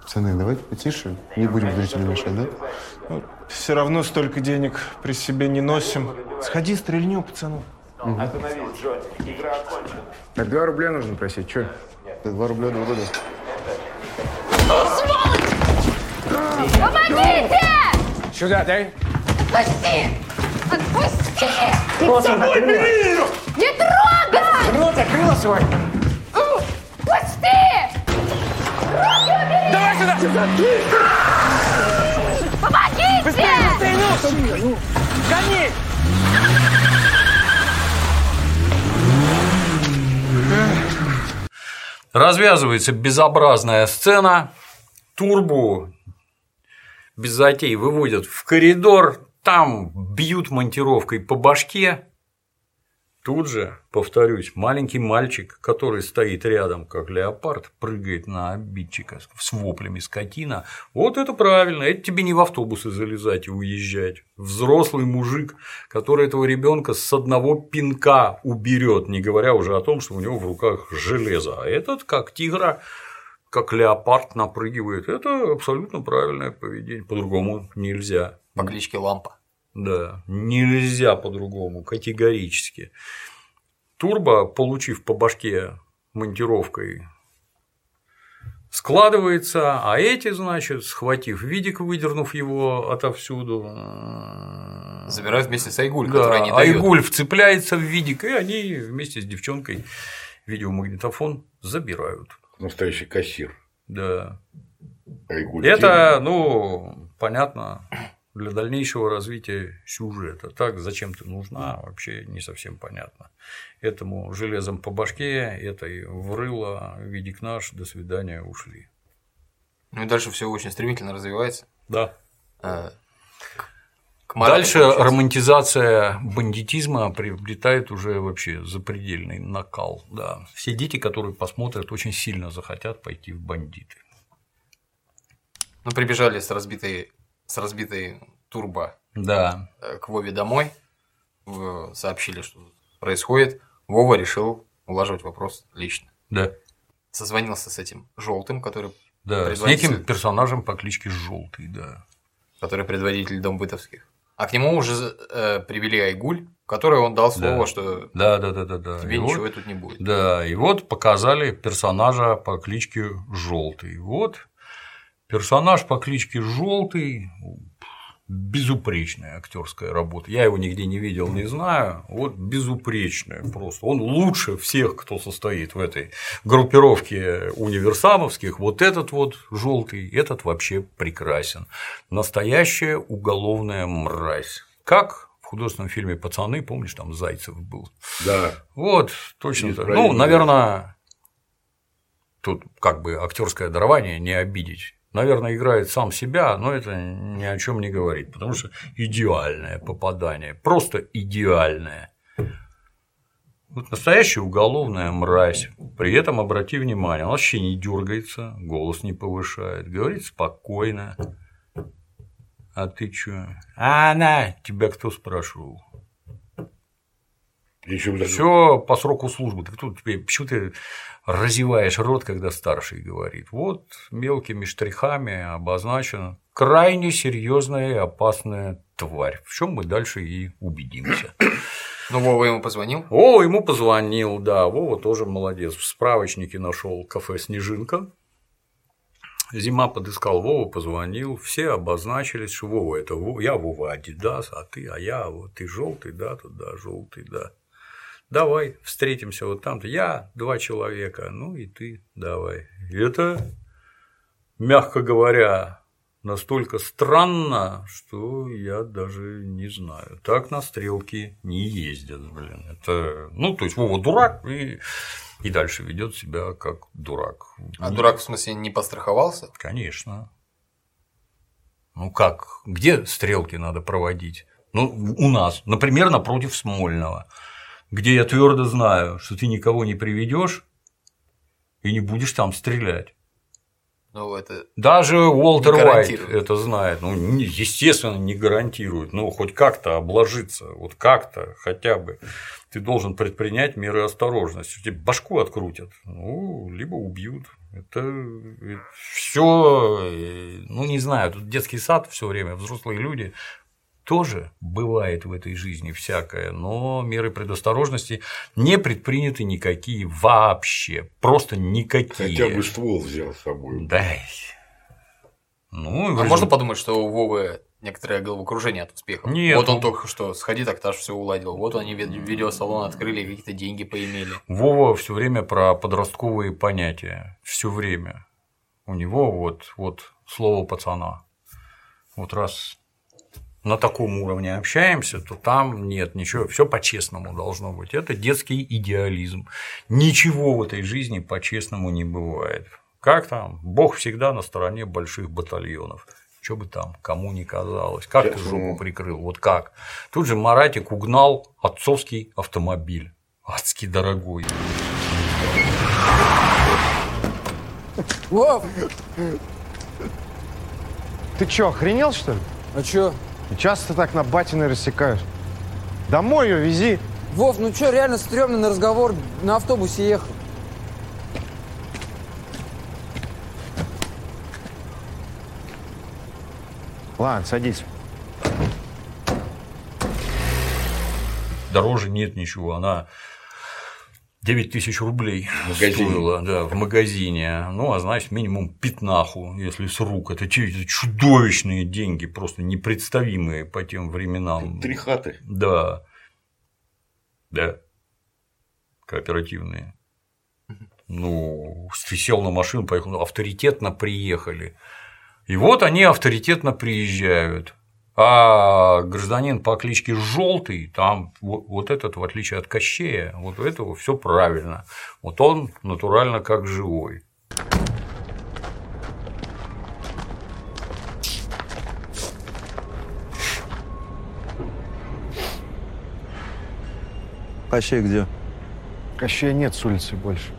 Пацаны, давайте потише, не будем зрителям мешать, да? Все равно столько денег при себе не носим. Сходи, стрельню, пацану. Так два рубля нужно просить, что? Да два рубля два года. Помогите! Сюда, дай. Отпусти! Отпусти! Не трогай! Рот закрыла свой. Пусти! Руки убери! Давай сюда! Помогите! Гони! Развязывается безобразная сцена, турбу без затей выводят в коридор, там бьют монтировкой по башке. Тут же, повторюсь, маленький мальчик, который стоит рядом, как леопард, прыгает на обидчика с воплями скотина. Вот это правильно, это тебе не в автобусы залезать и уезжать. Взрослый мужик, который этого ребенка с одного пинка уберет, не говоря уже о том, что у него в руках железо. А этот, как тигра, как леопард напрыгивает. Это абсолютно правильное поведение. По-другому нельзя. По кличке Лампа. Да, нельзя по-другому, категорически. Турбо, получив по башке монтировкой, складывается, а эти, значит, схватив видик, выдернув его отовсюду, Забирают вместе с Айгуль, да, которая не дает. Айгуль вцепляется в видик, и они вместе с девчонкой видеомагнитофон забирают. Настоящий кассир. Да. Айгуль Это, ну, понятно, для дальнейшего развития сюжета. Так, зачем ты нужна, вообще не совсем понятно. Этому железом по башке, этой врыло, видик наш, до свидания, ушли. Ну и дальше все очень стремительно развивается. Да. Э, к Дальше получается. романтизация бандитизма приобретает уже вообще запредельный накал. Да. Все дети, которые посмотрят, очень сильно захотят пойти в бандиты. Ну, прибежали с разбитой, с разбитой турбо Да. э, к Вове домой, сообщили, что происходит. Вова решил улаживать вопрос лично. Да. Созвонился с этим желтым, который, Да, с неким персонажем по кличке Желтый, да. который предводитель Дом бытовских. А к нему уже э, привели Айгуль, которой он дал слово, Да. что Да, да, да, да, да. тебе И ничего вот- тут не будет. Да, и вот показали персонажа по кличке Желтый. Вот персонаж по кличке Желтый безупречная актерская работа. Я его нигде не видел, не знаю. Вот безупречная просто. Он лучше всех, кто состоит в этой группировке универсамовских. Вот этот вот желтый, этот вообще прекрасен. Настоящая уголовная мразь. Как в художественном фильме Пацаны, помнишь, там Зайцев был. Да. Вот, точно так. Ну, наверное, тут как бы актерское дарование не обидеть. Наверное, играет сам себя, но это ни о чем не говорит, потому что идеальное попадание, просто идеальное. Вот настоящая уголовная мразь. При этом обрати внимание, он вообще не дергается, голос не повышает, говорит спокойно. А ты чё? А она, тебя кто спрашивал? Даже- Все по сроку службы. Ты тут тебе- почему ты разеваешь рот, когда старший говорит? Вот мелкими штрихами обозначена крайне серьезная и опасная тварь. В чем мы дальше и убедимся. Ну, Вова ему позвонил? Вова ему позвонил, да, Вова тоже молодец. В справочнике нашел кафе «Снежинка». Зима подыскал Вова, позвонил, все обозначились, что Вова это я Вова Адидас, а ты, а я вот ты желтый, да, тут да, желтый, да. Давай встретимся вот там-то. Я два человека, ну и ты давай. И это, мягко говоря, настолько странно, что я даже не знаю. Так на стрелки не ездят, блин. Это, ну, то есть Вова дурак и, и дальше ведет себя как дурак. А дурак в смысле не постраховался? Конечно. Ну как, где стрелки надо проводить? Ну, у нас, например, напротив Смольного, где я твердо знаю, что ты никого не приведешь и не будешь там стрелять. Ну, это Даже Уолтер Уайт это знает. Ну, естественно, не гарантирует. Ну, хоть как-то обложиться, вот как-то хотя бы. Ты должен предпринять меры осторожности. Тебе башку открутят, ну, либо убьют. Это все, ну, не знаю, тут детский сад все время, взрослые люди тоже бывает в этой жизни всякое, но меры предосторожности не предприняты никакие вообще, просто никакие. Хотя бы ствол взял с собой. Да. Ну, А можно подумать, что у Вовы некоторое головокружение от успеха. Нет, Вот он ну- только что сходи, так так все уладил. Вот они ви- видеосалон открыли, какие-то деньги поимели. Вова все время про подростковые понятия. Все время. У него вот, вот слово пацана. Вот раз на таком уровне общаемся, то там нет ничего, все по-честному должно быть. Это детский идеализм. Ничего в этой жизни по-честному не бывает. Как там? Бог всегда на стороне больших батальонов. Что бы там, кому не казалось. Как ты Сейчас, жопу прикрыл? Вот как? Тут же Маратик угнал отцовский автомобиль. Адски дорогой. Вов! Ты чё, охренел, что ли? А чё? Часто так на батины рассекаешь. Домой ее вези. Вов, ну чё, реально стрёмно на разговор на автобусе ехал. Ладно, садись. Дороже нет ничего. Она 9 тысяч рублей магазине. стоила да, в магазине. Ну, а значит, минимум пятнаху, если с рук. Это чудовищные деньги, просто непредставимые по тем временам. Три хаты. Да. Да. Кооперативные. Ну, сел на машину, поехал, ну, авторитетно приехали. И вот они авторитетно приезжают. А гражданин по кличке Желтый, там вот, этот, в отличие от Кощея, вот у этого все правильно. Вот он натурально как живой. Кощей где? Кощея нет с улицы больше.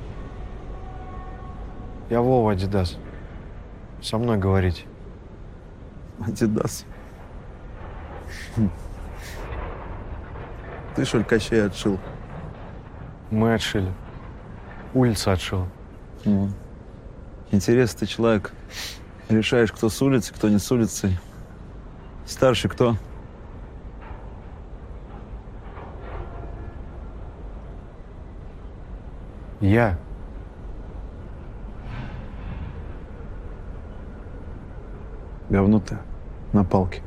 Я Вова Адидас. Со мной говорите. Адидас. Хм. Ты что ли Кощей отшил? Мы отшили. Улица отшила. Ну. Интересный ты человек. Решаешь, кто с улицы, кто не с улицы. Старший кто? Я. Говно ты на палке.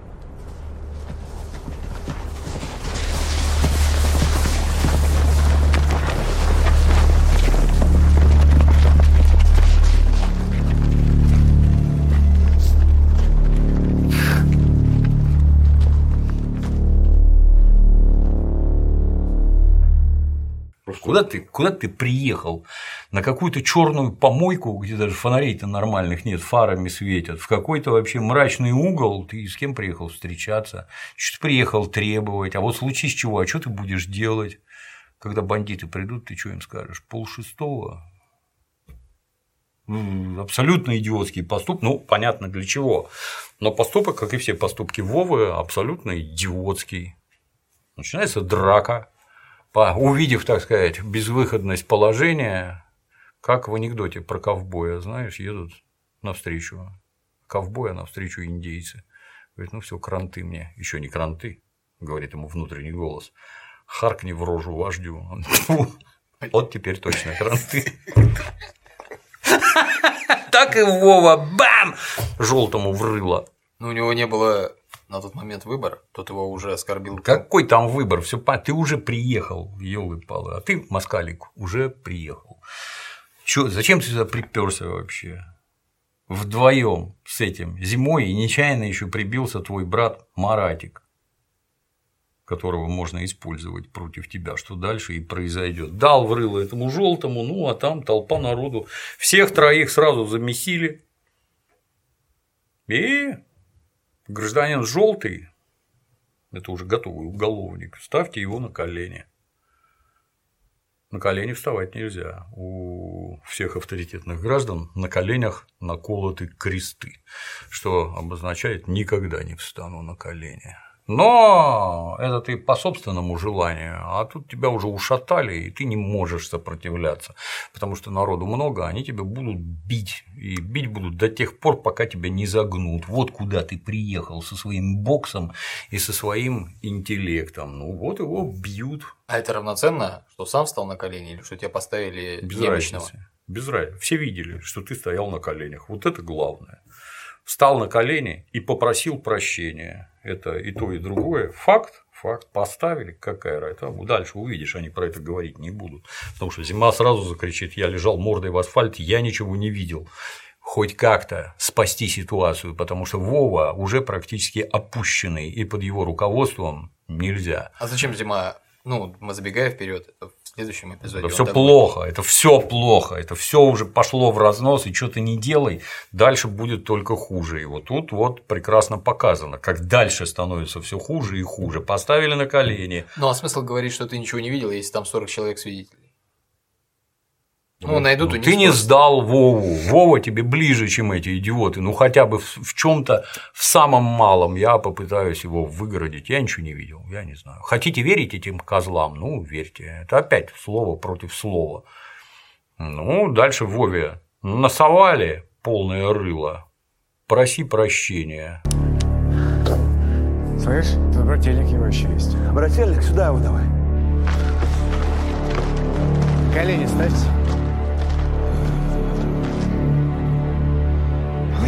Куда ты, куда ты приехал? На какую-то черную помойку, где даже фонарей-то нормальных нет, фарами светят, в какой-то вообще мрачный угол, ты с кем приехал встречаться, что ты приехал требовать, а вот случись чего, а что ты будешь делать? Когда бандиты придут, ты что им скажешь? Пол шестого? М, Абсолютно идиотский поступок, ну, понятно для чего. Но поступок, как и все поступки Вовы, абсолютно идиотский. Начинается драка, по- увидев, так сказать, безвыходность положения, как в анекдоте про ковбоя, знаешь, едут навстречу ковбоя, навстречу индейцы. Говорит, ну все, кранты мне, еще не кранты, говорит ему внутренний голос. Харкни в рожу вождю. Вот теперь точно кранты. Так и Вова, бам! Желтому врыло. Ну, у него не было на тот момент выбора, тот его уже оскорбил. Какой там выбор? Все, ты уже приехал, елы палы, а ты, москалик, уже приехал. Чё, зачем ты сюда приперся вообще? Вдвоем с этим зимой и нечаянно еще прибился твой брат Маратик, которого можно использовать против тебя, что дальше и произойдет. Дал врыло этому желтому, ну а там толпа народу. Всех троих сразу замесили. И гражданин желтый, это уже готовый уголовник, ставьте его на колени. На колени вставать нельзя. У всех авторитетных граждан на коленях наколоты кресты, что обозначает никогда не встану на колени. Но это ты по собственному желанию, а тут тебя уже ушатали, и ты не можешь сопротивляться, потому что народу много, они тебя будут бить, и бить будут до тех пор, пока тебя не загнут. Вот куда ты приехал со своим боксом и со своим интеллектом. Ну вот его бьют. А это равноценно, что сам встал на колени или что тебя поставили Без немощного? разницы. Без разницы. Все видели, что ты стоял на коленях. Вот это главное. Встал на колени и попросил прощения. Это и то, и другое. Факт, факт. Поставили, какая разница. Дальше увидишь, они про это говорить не будут. Потому что зима сразу закричит: Я лежал мордой в асфальте, я ничего не видел. Хоть как-то спасти ситуацию, потому что Вова уже практически опущенный, и под его руководством нельзя. А зачем зима? Ну, мы забегая вперед, следующем эпизоде. Это все так плохо, это все плохо, это все уже пошло в разнос, и что ты не делай, дальше будет только хуже. И вот тут вот прекрасно показано, как дальше становится все хуже и хуже. Поставили на колени. Ну, а смысл говорить, что ты ничего не видел, если там 40 человек свидетелей? Ну, найдут Ну, и не ты не сдал Вову. Вова тебе ближе, чем эти идиоты. Ну хотя бы в, в чем-то, в самом малом я попытаюсь его выгородить. Я ничего не видел, я не знаю. Хотите верить этим козлам? Ну, верьте. Это опять слово против слова. Ну, дальше Вове насовали полное рыло. Проси прощения. Слышь, тут брательник его еще есть. Брательник, сюда его давай. Колени ставьте.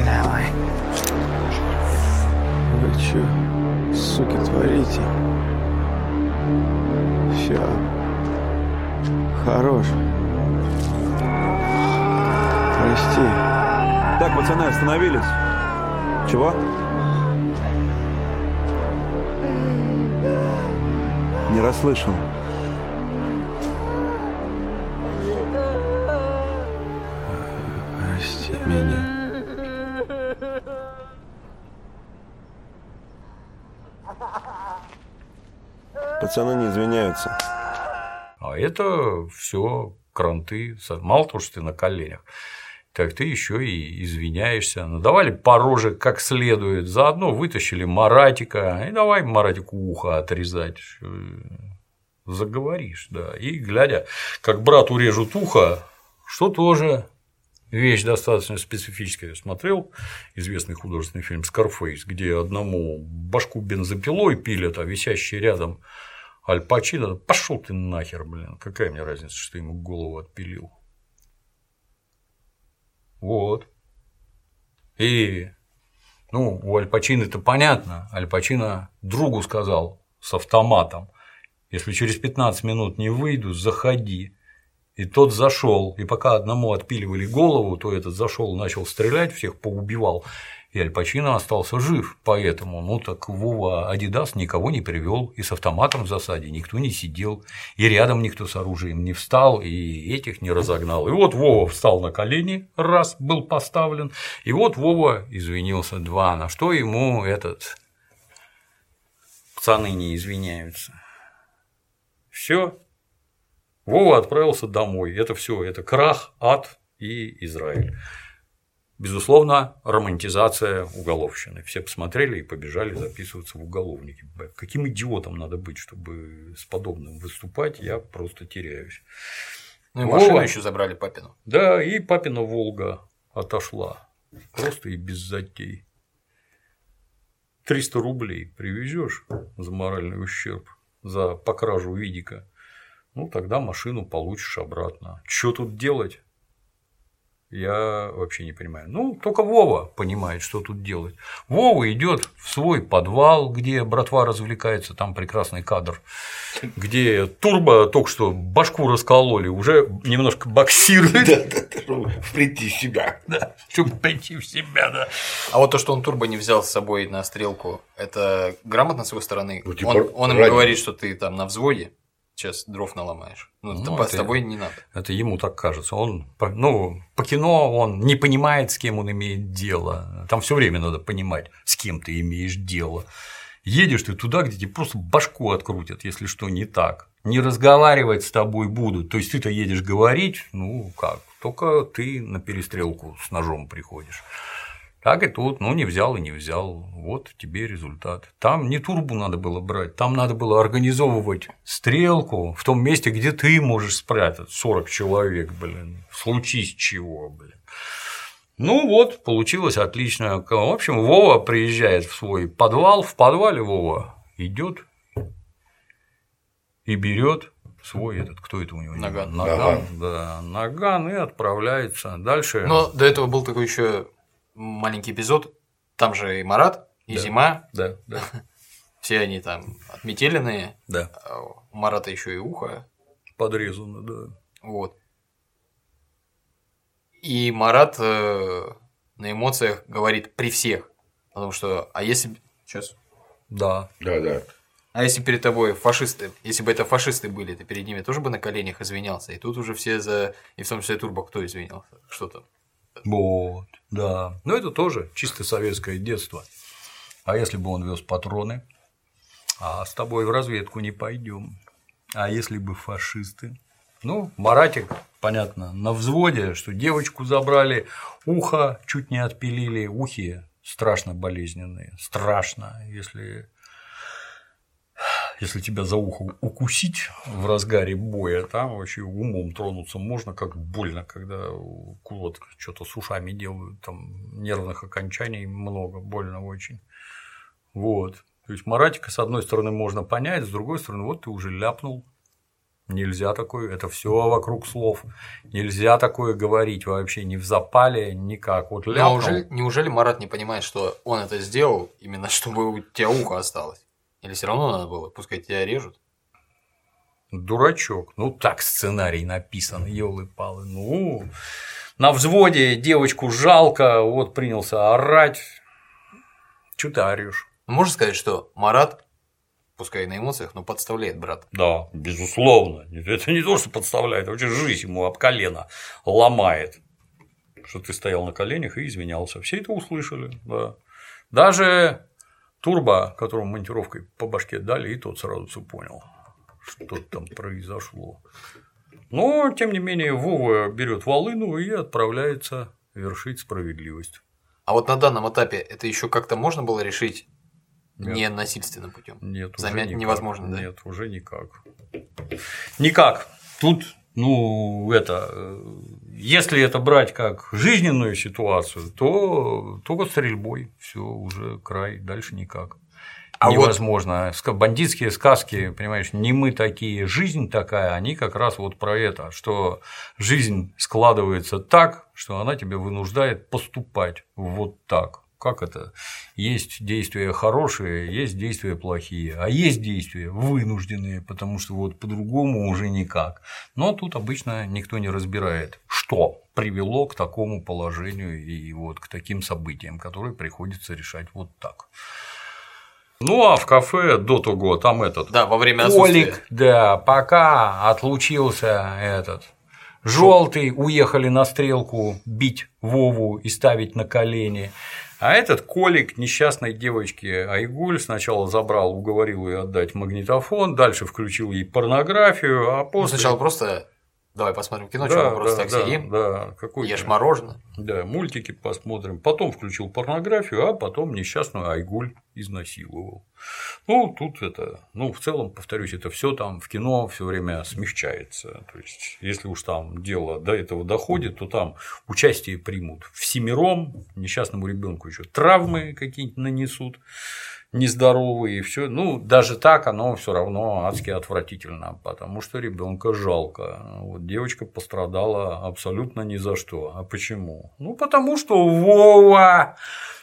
Давай. Вы че, суки, творите? Все. Хорош. Прости. Так, пацаны, остановились. Чего? Не расслышал. Прости меня. Пацаны не извиняются. А это все кранты. Мало того, что ты на коленях, так ты еще и извиняешься. Надавали по роже как следует. Заодно вытащили Маратика. И давай Маратику ухо отрезать. Заговоришь, да. И глядя, как брату режут ухо, что тоже вещь достаточно специфическая. Я смотрел известный художественный фильм «Скарфейс», где одному башку бензопилой пилят, а висящий рядом Аль Пачино, пошел ты нахер, блин, какая мне разница, что ему голову отпилил. Вот. И, ну, у Аль Пачино это понятно. Аль Пачино другу сказал с автоматом, если через 15 минут не выйду, заходи. И тот зашел, и пока одному отпиливали голову, то этот зашел, начал стрелять, всех поубивал, и Аль Пачино остался жив. Поэтому, ну так Вова Адидас никого не привел, и с автоматом в засаде никто не сидел, и рядом никто с оружием не встал, и этих не разогнал. И вот Вова встал на колени, раз был поставлен, и вот Вова извинился два, на что ему этот пацаны не извиняются. Все, Вова отправился домой. Это все, это крах, ад и Израиль. Безусловно, романтизация уголовщины. Все посмотрели и побежали записываться в уголовники. Каким идиотом надо быть, чтобы с подобным выступать, я просто теряюсь. Ну и машину еще забрали папину. Да, и папина Волга отошла. Просто и без затей. 300 рублей привезешь за моральный ущерб. за по кражу видика, ну тогда машину получишь обратно. Что тут делать? Я вообще не понимаю. Ну, только Вова понимает, что тут делать. Вова идет в свой подвал, где братва развлекается, там прекрасный кадр, где турбо только что башку раскололи, уже немножко боксирует. Да, да, да, чтобы прийти в себя. Да, чтобы прийти в себя, да. А вот то, что он турбо не взял с собой на стрелку, это грамотно с его стороны. Ну, типа, он, он ради- говорит, что ты там на взводе, сейчас дров наломаешь. Ну, Ну, т- с это- тобой не надо. Это ему так кажется. Он, ну, по кино он не понимает, с кем он имеет дело. Там все время надо понимать, с кем ты имеешь дело. Едешь ты туда, где тебе просто башку открутят, если что не так. Не разговаривать с тобой будут. То есть ты-то едешь говорить, ну как, только ты на перестрелку с ножом приходишь. Так и тут, ну не взял и не взял, вот тебе результат. Там не турбу надо было брать, там надо было организовывать стрелку в том месте, где ты можешь спрятать 40 человек, блин, случись чего, блин. Ну вот, получилось отлично. В общем, Вова приезжает в свой подвал, в подвале Вова идет и берет свой этот, кто это у него? Наган. Наган, да, наган и отправляется. Дальше. Но до этого был такой еще маленький эпизод. Там же и Марат, и Да. Зима. Да, да. Все они там отметеленные. Да. У Марата еще и ухо. Подрезано, да. Вот. И Марат э, на эмоциях говорит при всех. Потому что, а если... Сейчас. Да. Да, да. А если перед тобой фашисты, если бы это фашисты были, ты перед ними тоже бы на коленях извинялся. И тут уже все за... И в том числе Турбо кто извинялся? Что там? Вот, да. Но это тоже чисто советское детство. А если бы он вез патроны, а с тобой в разведку не пойдем. А если бы фашисты? Ну, Маратик, понятно, на взводе, что девочку забрали, ухо чуть не отпилили, ухи страшно болезненные, страшно, если если тебя за ухо укусить в разгаре боя, там вообще умом тронуться можно, как больно, когда вот что-то с ушами делают, там нервных окончаний много, больно очень. Вот. То есть Маратика, с одной стороны, можно понять, с другой стороны, вот ты уже ляпнул. Нельзя такое, это все вокруг слов. Нельзя такое говорить вообще ни в запале, никак. Вот ляпнул. Неужели, неужели Марат не понимает, что он это сделал именно чтобы у тебя ухо осталось? Или все равно надо было, пускай тебя режут? Дурачок. Ну, так сценарий написан, елы-палы. Ну, на взводе девочку жалко, вот принялся орать. Чё ты орешь? Можно сказать, что Марат, пускай и на эмоциях, но подставляет брата. Да, безусловно. Это не то, что подставляет, а вообще жизнь ему об колено ломает. Что ты стоял на коленях и извинялся. Все это услышали, да. Даже Турбо, которому монтировкой по башке дали, и тот сразу все понял, что там произошло. Но, тем не менее, Вова берет волыну и отправляется вершить справедливость. А вот на данном этапе это еще как-то можно было решить Нет. не насильственным путем? Нет, уже никак. невозможно, да? Нет, уже никак. Никак. Тут, ну, это, э, если это брать как жизненную ситуацию, то только стрельбой, все уже край, дальше никак. А вот- Невозможно. Ска- Бандитские сказки, понимаешь, не мы такие, жизнь такая, они как раз вот про это, что жизнь складывается так, что она тебя вынуждает поступать вот так. Как это? Есть действия хорошие, есть действия плохие, а есть действия вынужденные, потому что вот по-другому уже никак. Но тут обычно никто не разбирает, что привело к такому положению и вот к таким событиям, которые приходится решать вот так. Ну а в кафе до того там этот Да, во время Колик, отсутствия. да, пока отлучился этот желтый, уехали на стрелку бить Вову и ставить на колени. А этот Колик несчастной девочке Айгуль сначала забрал, уговорил ее отдать магнитофон, дальше включил ей порнографию, а Ну, после... сначала просто давай посмотрим кино, Да, что мы просто да, так да, сидим, да, какой ешь мороженое. Да, мультики посмотрим. Потом включил порнографию, а потом несчастную Айгуль изнасиловал. Ну, тут это, ну, в целом, повторюсь, это все там в кино все время смягчается. То есть, если уж там дело до этого доходит, то там участие примут всемиром, несчастному ребенку еще травмы какие-нибудь нанесут. Нездоровый и все. Ну, даже так оно все равно адски отвратительно, потому что ребенка жалко. Вот девочка пострадала абсолютно ни за что. А почему? Ну, потому что Вова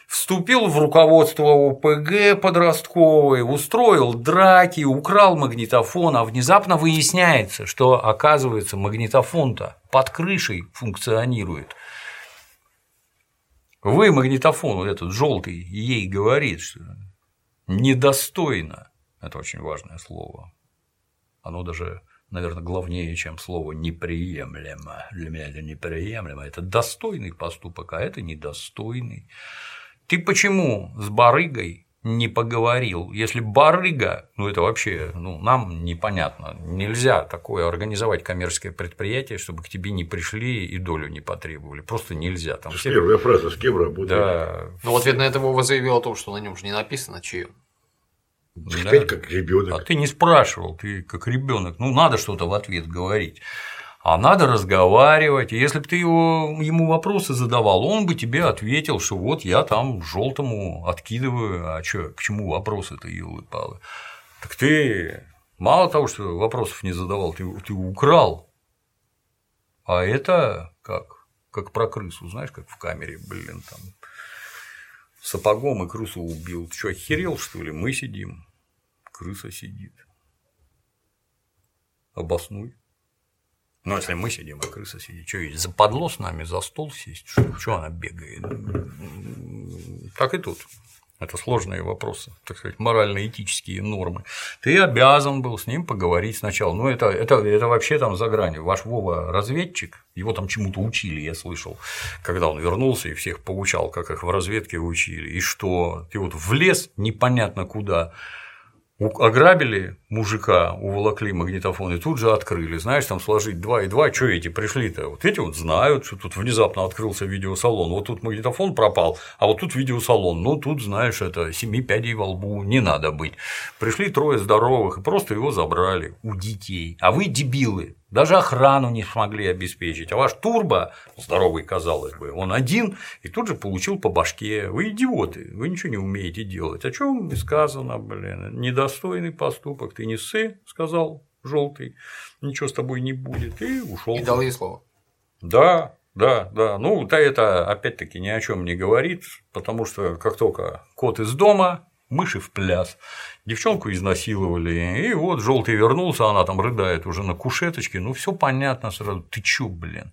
вступил в руководство ОПГ подростковой, устроил драки, украл магнитофон, а внезапно выясняется, что, оказывается, магнитофон-то под крышей функционирует. Вы магнитофон, вот этот желтый, ей говорит, что недостойно. Это очень важное слово. Оно даже, наверное, главнее, чем слово неприемлемо. Для меня это неприемлемо. Это достойный поступок, а это недостойный. Ты почему с барыгой не поговорил? Если барыга, ну это вообще ну, нам непонятно. Нельзя такое организовать коммерческое предприятие, чтобы к тебе не пришли и долю не потребовали. Просто нельзя. Там все... Первая фраза с кем работает. Да. Ну, в ответ на это Вова заявил о том, что на нем же не написано, Да. Опять как ребенок. А ты не спрашивал, ты как ребенок. Ну, надо что-то в ответ говорить. А надо разговаривать. И если бы ты его, ему вопросы задавал, он бы тебе ответил, что вот я там желтому откидываю, а что, к чему вопросы-то елы палы. Так ты мало того, что вопросов не задавал, ты, ты украл. А это как? Как про крысу, знаешь, как в камере, блин, там сапогом и крысу убил. Ты что, охерел, что ли? Мы сидим, крыса сидит. Обоснуй. Ну, если мы сидим, а крыса сидит, что есть, западло с нами за стол сесть, что, что она бегает? Так и тут. Это сложные вопросы, так сказать, морально-этические нормы. Ты обязан был с ним поговорить сначала. Ну, это, это, это вообще там за гранью. Ваш Вова разведчик, его там чему-то учили, я слышал, когда он вернулся и всех поучал, как их в разведке учили. И что? Ты вот влез непонятно куда, ограбили мужика, уволокли магнитофон и тут же открыли. Знаешь, там сложить 2 и 2, что эти пришли-то? Вот эти вот знают, что тут внезапно открылся видеосалон. Вот тут магнитофон пропал, а вот тут видеосалон. Ну, тут, знаешь, это семи пядей во лбу не надо быть. Пришли трое здоровых и просто его забрали у детей. А вы дебилы, даже охрану не смогли обеспечить. А ваш турбо, здоровый, казалось бы, он один и тут же получил по башке. Вы идиоты, вы ничего не умеете делать. О чем и сказано, блин, недостойный поступок. Ты не ссы, сказал желтый, ничего с тобой не будет. И ушел. И дал ей слово. Да, да, да. Ну, да, это опять-таки ни о чем не говорит, потому что как только кот из дома, мыши в пляс. Девчонку изнасиловали, и вот желтый вернулся, она там рыдает уже на кушеточке, ну все понятно сразу. Ты чё, блин?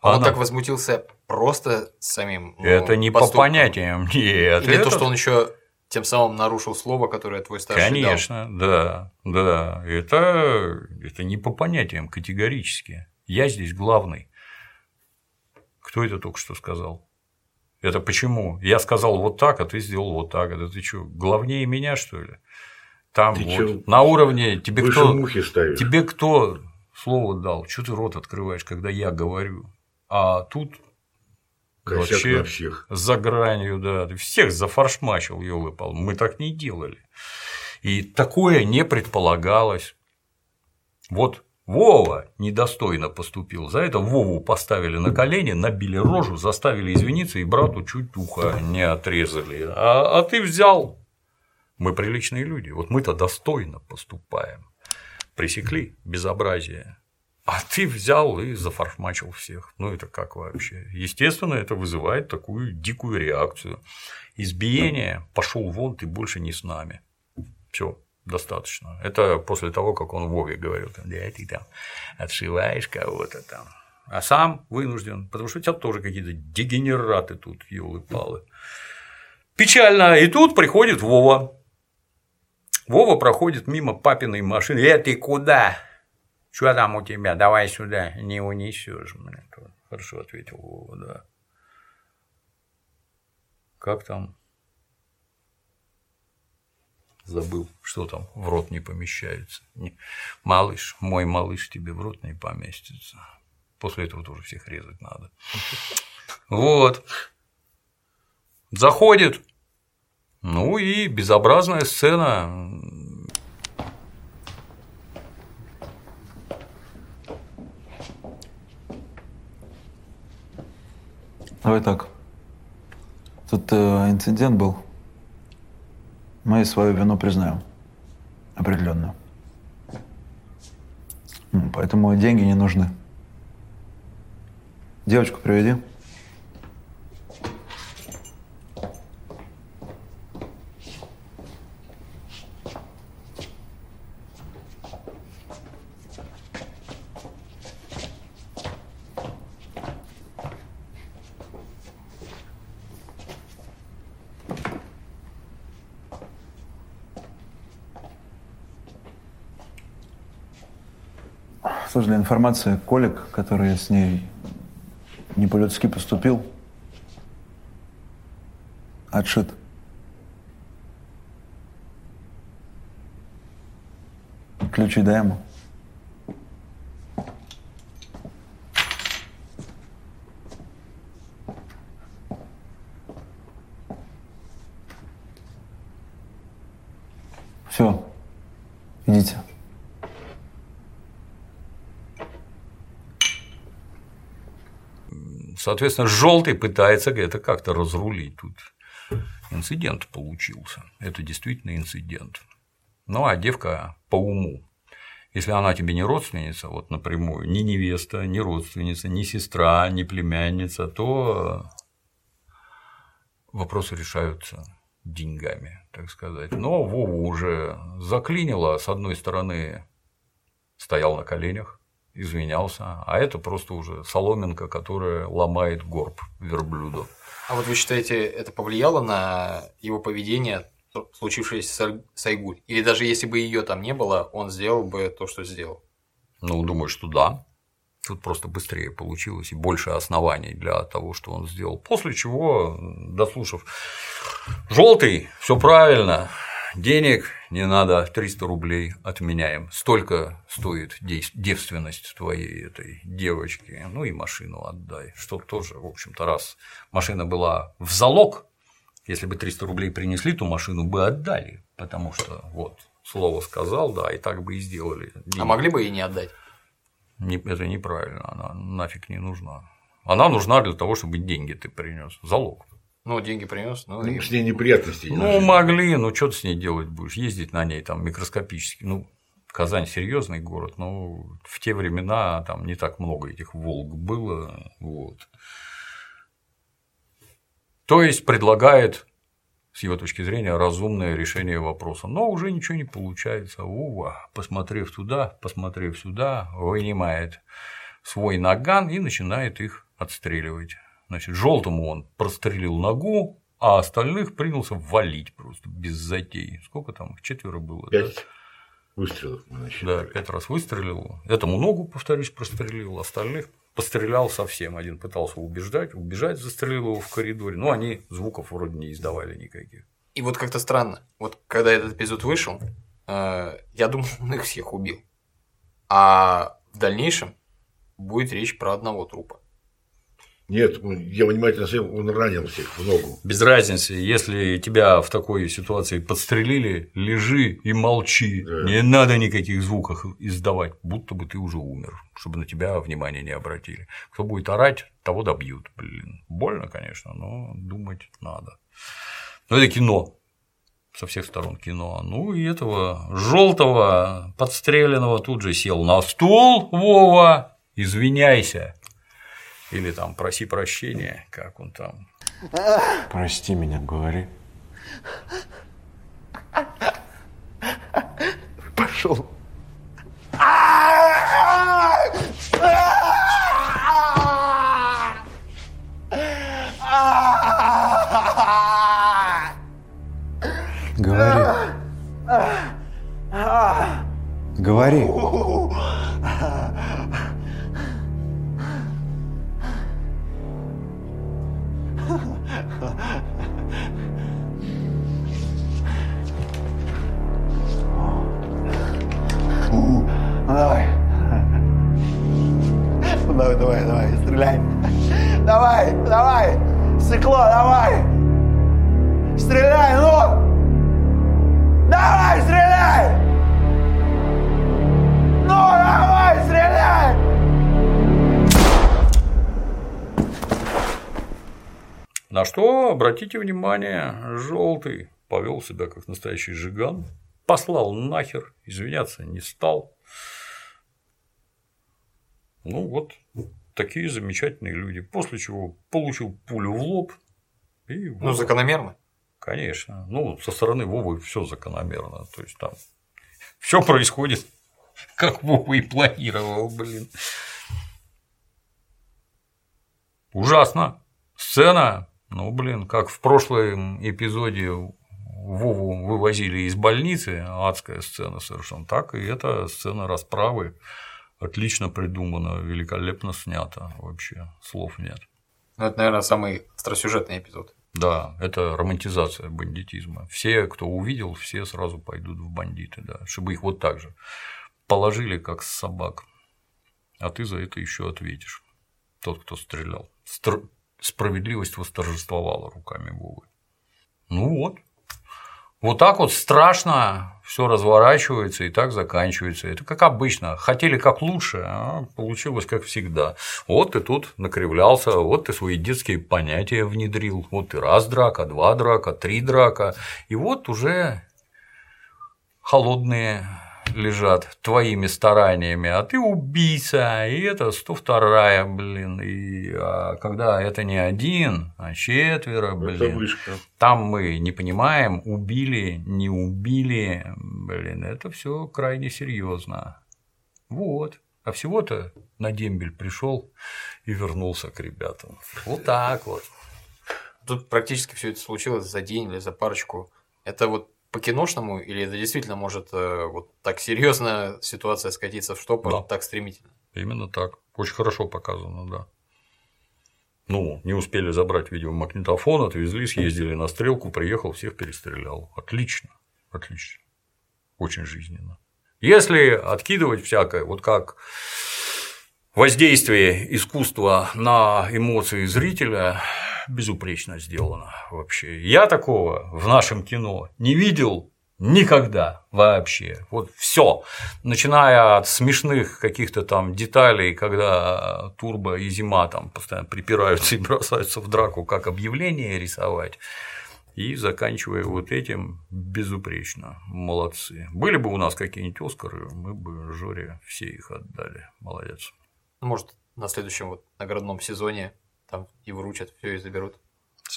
А он Она- так возмутился просто самим. ну, Это не по поступком. понятиям, нет. Или это- то, что он еще тем самым нарушил слово, которое твой старший дал. Конечно, да, да. Это, это не по понятиям категорически. Я здесь главный. Кто это только что сказал? Это почему? Я сказал вот так, а ты сделал вот так. Это ты что, главнее меня, что ли? Там Ты вот, чё, на уровне тебе кто, мухи ставишь? тебе кто слово дал? Что ты рот открываешь, когда я говорю? А тут Косяк вообще всех. за гранью, да, ты всех зафаршмачил, елы пал. Мы так не делали. И такое не предполагалось. Вот Вова недостойно поступил. За это Вову поставили на колени, набили рожу, заставили извиниться, и брату чуть ухо не отрезали. А, а ты взял. Мы приличные люди. Вот мы-то достойно поступаем. Пресекли безобразие. А ты взял и зафаршмачил всех. Ну, это как вообще? Естественно, это вызывает такую дикую реакцию. Избиение, пошел вон, ты больше не с нами. Все, достаточно. Это после того, как он Вове говорил, там, да, ты там отшиваешь кого-то там. А сам вынужден, потому что у тебя тоже какие-то дегенераты тут, елы-палы. Печально. И тут приходит Вова. Вова проходит мимо папиной машины. Э, ты куда? Что там у тебя? Давай сюда. Не унесешь. Хорошо ответил Вова, да. Как там? Забыл, что там в рот не помещается. Не- Малыш, мой малыш тебе в рот не поместится. После этого тоже всех резать надо. Вот. Заходит. Ну и безобразная сцена. Давай так. Тут э, инцидент был. Мы свою вину признаем. Определенно. Поэтому деньги не нужны. Девочку приведи. Информации, Колик, который с ней не по-людски поступил, отшит. Ключи дай ему. Все, идите. Соответственно, желтый пытается это как-то разрулить. Тут инцидент получился. Это действительно инцидент. Ну, а девка по уму. Если она тебе не родственница, вот напрямую, ни невеста, ни родственница, ни сестра, ни племянница, то вопросы решаются деньгами, так сказать. Но Вову уже заклинило, с одной стороны, стоял на коленях, извинялся, а это просто уже соломинка, которая ломает горб верблюду. А вот вы считаете, это повлияло на его поведение, случившееся с Айгуль? Или даже если бы ее там не было, он сделал бы то, что сделал? Ну, думаю, что да. Тут просто быстрее получилось и больше оснований для того, что он сделал. После чего, дослушав, желтый, все правильно, денег не надо, 300 рублей отменяем. Столько стоит девственность твоей этой девочки. Ну и машину отдай. Что тоже, в общем-то, раз машина была в залог, если бы 300 рублей принесли, то машину бы отдали. Потому что вот слово сказал, да, и так бы и сделали. А могли бы и не отдать? Это неправильно, она нафиг не нужна. Она нужна для того, чтобы деньги ты принес. Залог. Ну, деньги принес, ну, Ну, и- с ней неприятности. Ну, могли, ну что ты с ней делать будешь? Ездить на ней там микроскопически. Ну, Казань серьезный город, но в те времена там не так много этих Волг было. Вот. То есть предлагает, с его точки зрения, разумное решение вопроса. Но уже ничего не получается. Ува, посмотрев туда, посмотрев сюда, вынимает свой наган и начинает их отстреливать. Значит, желтому он прострелил ногу, а остальных принялся валить просто без затей. Сколько там? их? Четверо было. да? Пять выстрелов мы Да, пять раз выстрелил. Этому ногу, повторюсь, прострелил, остальных пострелял совсем. Один пытался убеждать, убежать, застрелил его в коридоре. Но они звуков вроде не издавали никаких. И вот как-то странно. Вот когда этот эпизод вышел, э, я думал, он их всех убил. А в дальнейшем будет речь про одного трупа. Нет, я внимательно смотрел, он ранил всех в ногу. Без разницы, если тебя в такой ситуации подстрелили, лежи и молчи. Не надо никаких звуков издавать, будто бы ты уже умер, чтобы на тебя внимание не обратили. Кто будет орать, того добьют. Блин, больно, конечно, но думать надо. Но это кино. Со всех сторон кино. Ну и этого желтого подстреленного тут же сел на стул, Вова, извиняйся. Или там проси прощения, как он там. Прости меня, говори. Пошел. Говори. Говори. Давай, давай, стреляй. Давай, давай. Стекло, давай. Стреляй, ну. Давай, стреляй. Ну, давай, стреляй. На что, обратите внимание, желтый повел себя как настоящий жиган, послал нахер, извиняться не стал. Ну вот, такие замечательные люди. После чего получил пулю в лоб. И Ну, Вова- закономерно. Конечно. Ну, со стороны Вовы все закономерно. То есть там все происходит, как Вова и планировал, блин. Ужасно. Сцена, ну, блин, как в прошлом эпизоде Вову вывозили из больницы, адская сцена совершенно, так и эта сцена расправы отлично придумана, великолепно снята вообще, слов нет. Ну, это, наверное, самый остросюжетный эпизод. Да, это романтизация бандитизма. Все, кто увидел, все сразу пойдут в бандиты, да, чтобы их вот так же положили, как собак. А ты за это еще ответишь. Тот, кто стрелял. Стр- Справедливость восторжествовала руками Вовы. Ну вот. Вот так вот страшно все разворачивается и так заканчивается. Это как обычно. Хотели как лучше, а получилось как всегда. Вот ты тут накривлялся, вот ты свои детские понятия внедрил. Вот ты раз драка, два драка, три драка. И вот уже холодные лежат твоими стараниями, а ты убийца, и это 102 блин, и а когда это не один, а четверо, блин, вышка. там мы не понимаем, убили, не убили, блин, это все крайне серьезно. Вот. А всего-то на дембель пришел и вернулся к ребятам. Вот так вот. Тут практически все это случилось за день или за парочку. Это вот по-киношному или это действительно может э, вот так серьезно ситуация скатиться в штопор Да. так стремительно? Именно так. Очень хорошо показано, да. Ну, не успели забрать видеомагнитофон, отвезли, съездили на стрелку, приехал, всех перестрелял. Отлично, отлично. Очень жизненно. Если откидывать всякое, вот как воздействие искусства на эмоции зрителя безупречно сделано вообще. Я такого в нашем кино не видел никогда вообще. Вот все, начиная от смешных каких-то там деталей, когда Турбо и Зима там постоянно припираются и бросаются в драку, как объявление рисовать. И заканчивая вот этим безупречно. Молодцы. Были бы у нас какие-нибудь Оскары, мы бы Жоре все их отдали. Молодец. Может, на следующем вот наградном сезоне там и вручат, все и заберут.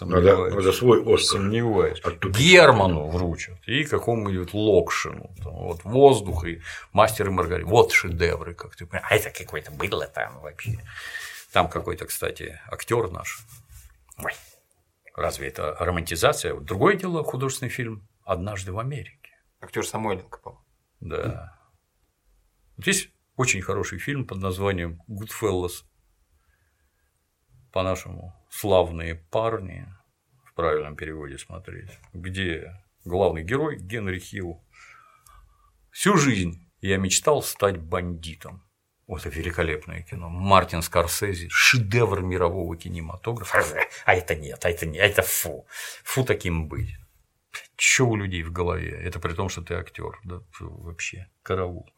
Надо, надо свой Оскар. Сомневаюсь. Оттуда. Герману вручат и какому-нибудь Локшину. Там, вот воздух и мастер и Маргарита. Вот шедевры, как ты понимаешь. А это какое-то было там вообще. Там какой-то, кстати, актер наш. Ой, разве это романтизация? Другое дело художественный фильм Однажды в Америке. Актер Самойленко, по-моему. Да. Вот есть очень хороший фильм под названием Goodfellas. По-нашему славные парни в правильном переводе смотреть, где главный герой Генри Хилл. Всю жизнь я мечтал стать бандитом. Вот это великолепное кино. Мартин Скорсезе, шедевр мирового кинематографа. А это нет, а это не, а это фу. Фу таким быть. Что у людей в голове? Это при том, что ты актер. Да, вообще, караул.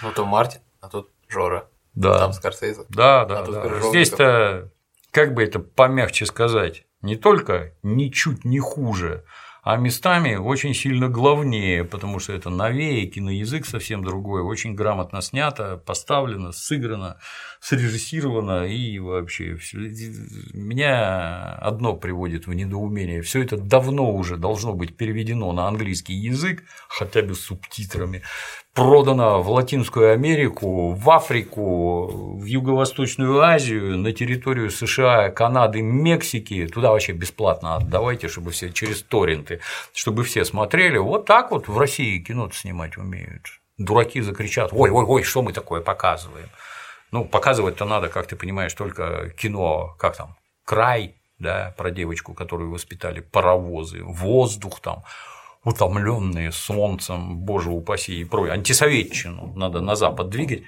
Ну, то Мартин, а тут Жора. Да. Там Скорсезе. Да, да, А да. Здесь-то, как бы это помягче сказать, не только ничуть не хуже, а местами очень сильно главнее, потому что это новее, киноязык совсем другой, очень грамотно снято, поставлено, сыграно, срежиссировано и вообще меня одно приводит в недоумение. Все это давно уже должно быть переведено на английский язык, хотя бы с субтитрами, продано в Латинскую Америку, в Африку, в Юго-Восточную Азию, на территорию США, Канады, Мексики, туда вообще бесплатно отдавайте, чтобы все через торренты, чтобы все смотрели. Вот так вот в России кино снимать умеют. Дураки закричат, ой, ой, ой, что мы такое показываем? Ну, показывать-то надо, как ты понимаешь, только кино, как там, край, да, про девочку, которую воспитали паровозы, воздух там, утомленные солнцем, боже упаси и прочее, антисоветчину надо на запад двигать,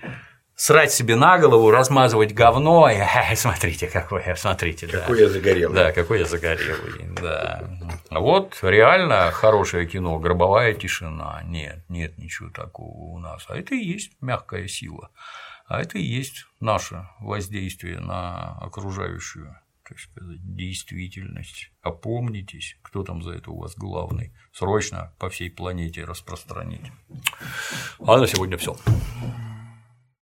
срать себе на голову, размазывать говно, и «Ха, смотрите, какой я, смотрите, да. Какой я загорелый. Да, какой я загорелый, да. А вот реально хорошее кино, гробовая тишина. Нет, нет ничего такого у нас. А это и есть мягкая сила. А это и есть наше воздействие на окружающую. так сказать, действительность. Опомнитесь, кто там за это у вас главный. Срочно по всей планете распространить. А на сегодня все.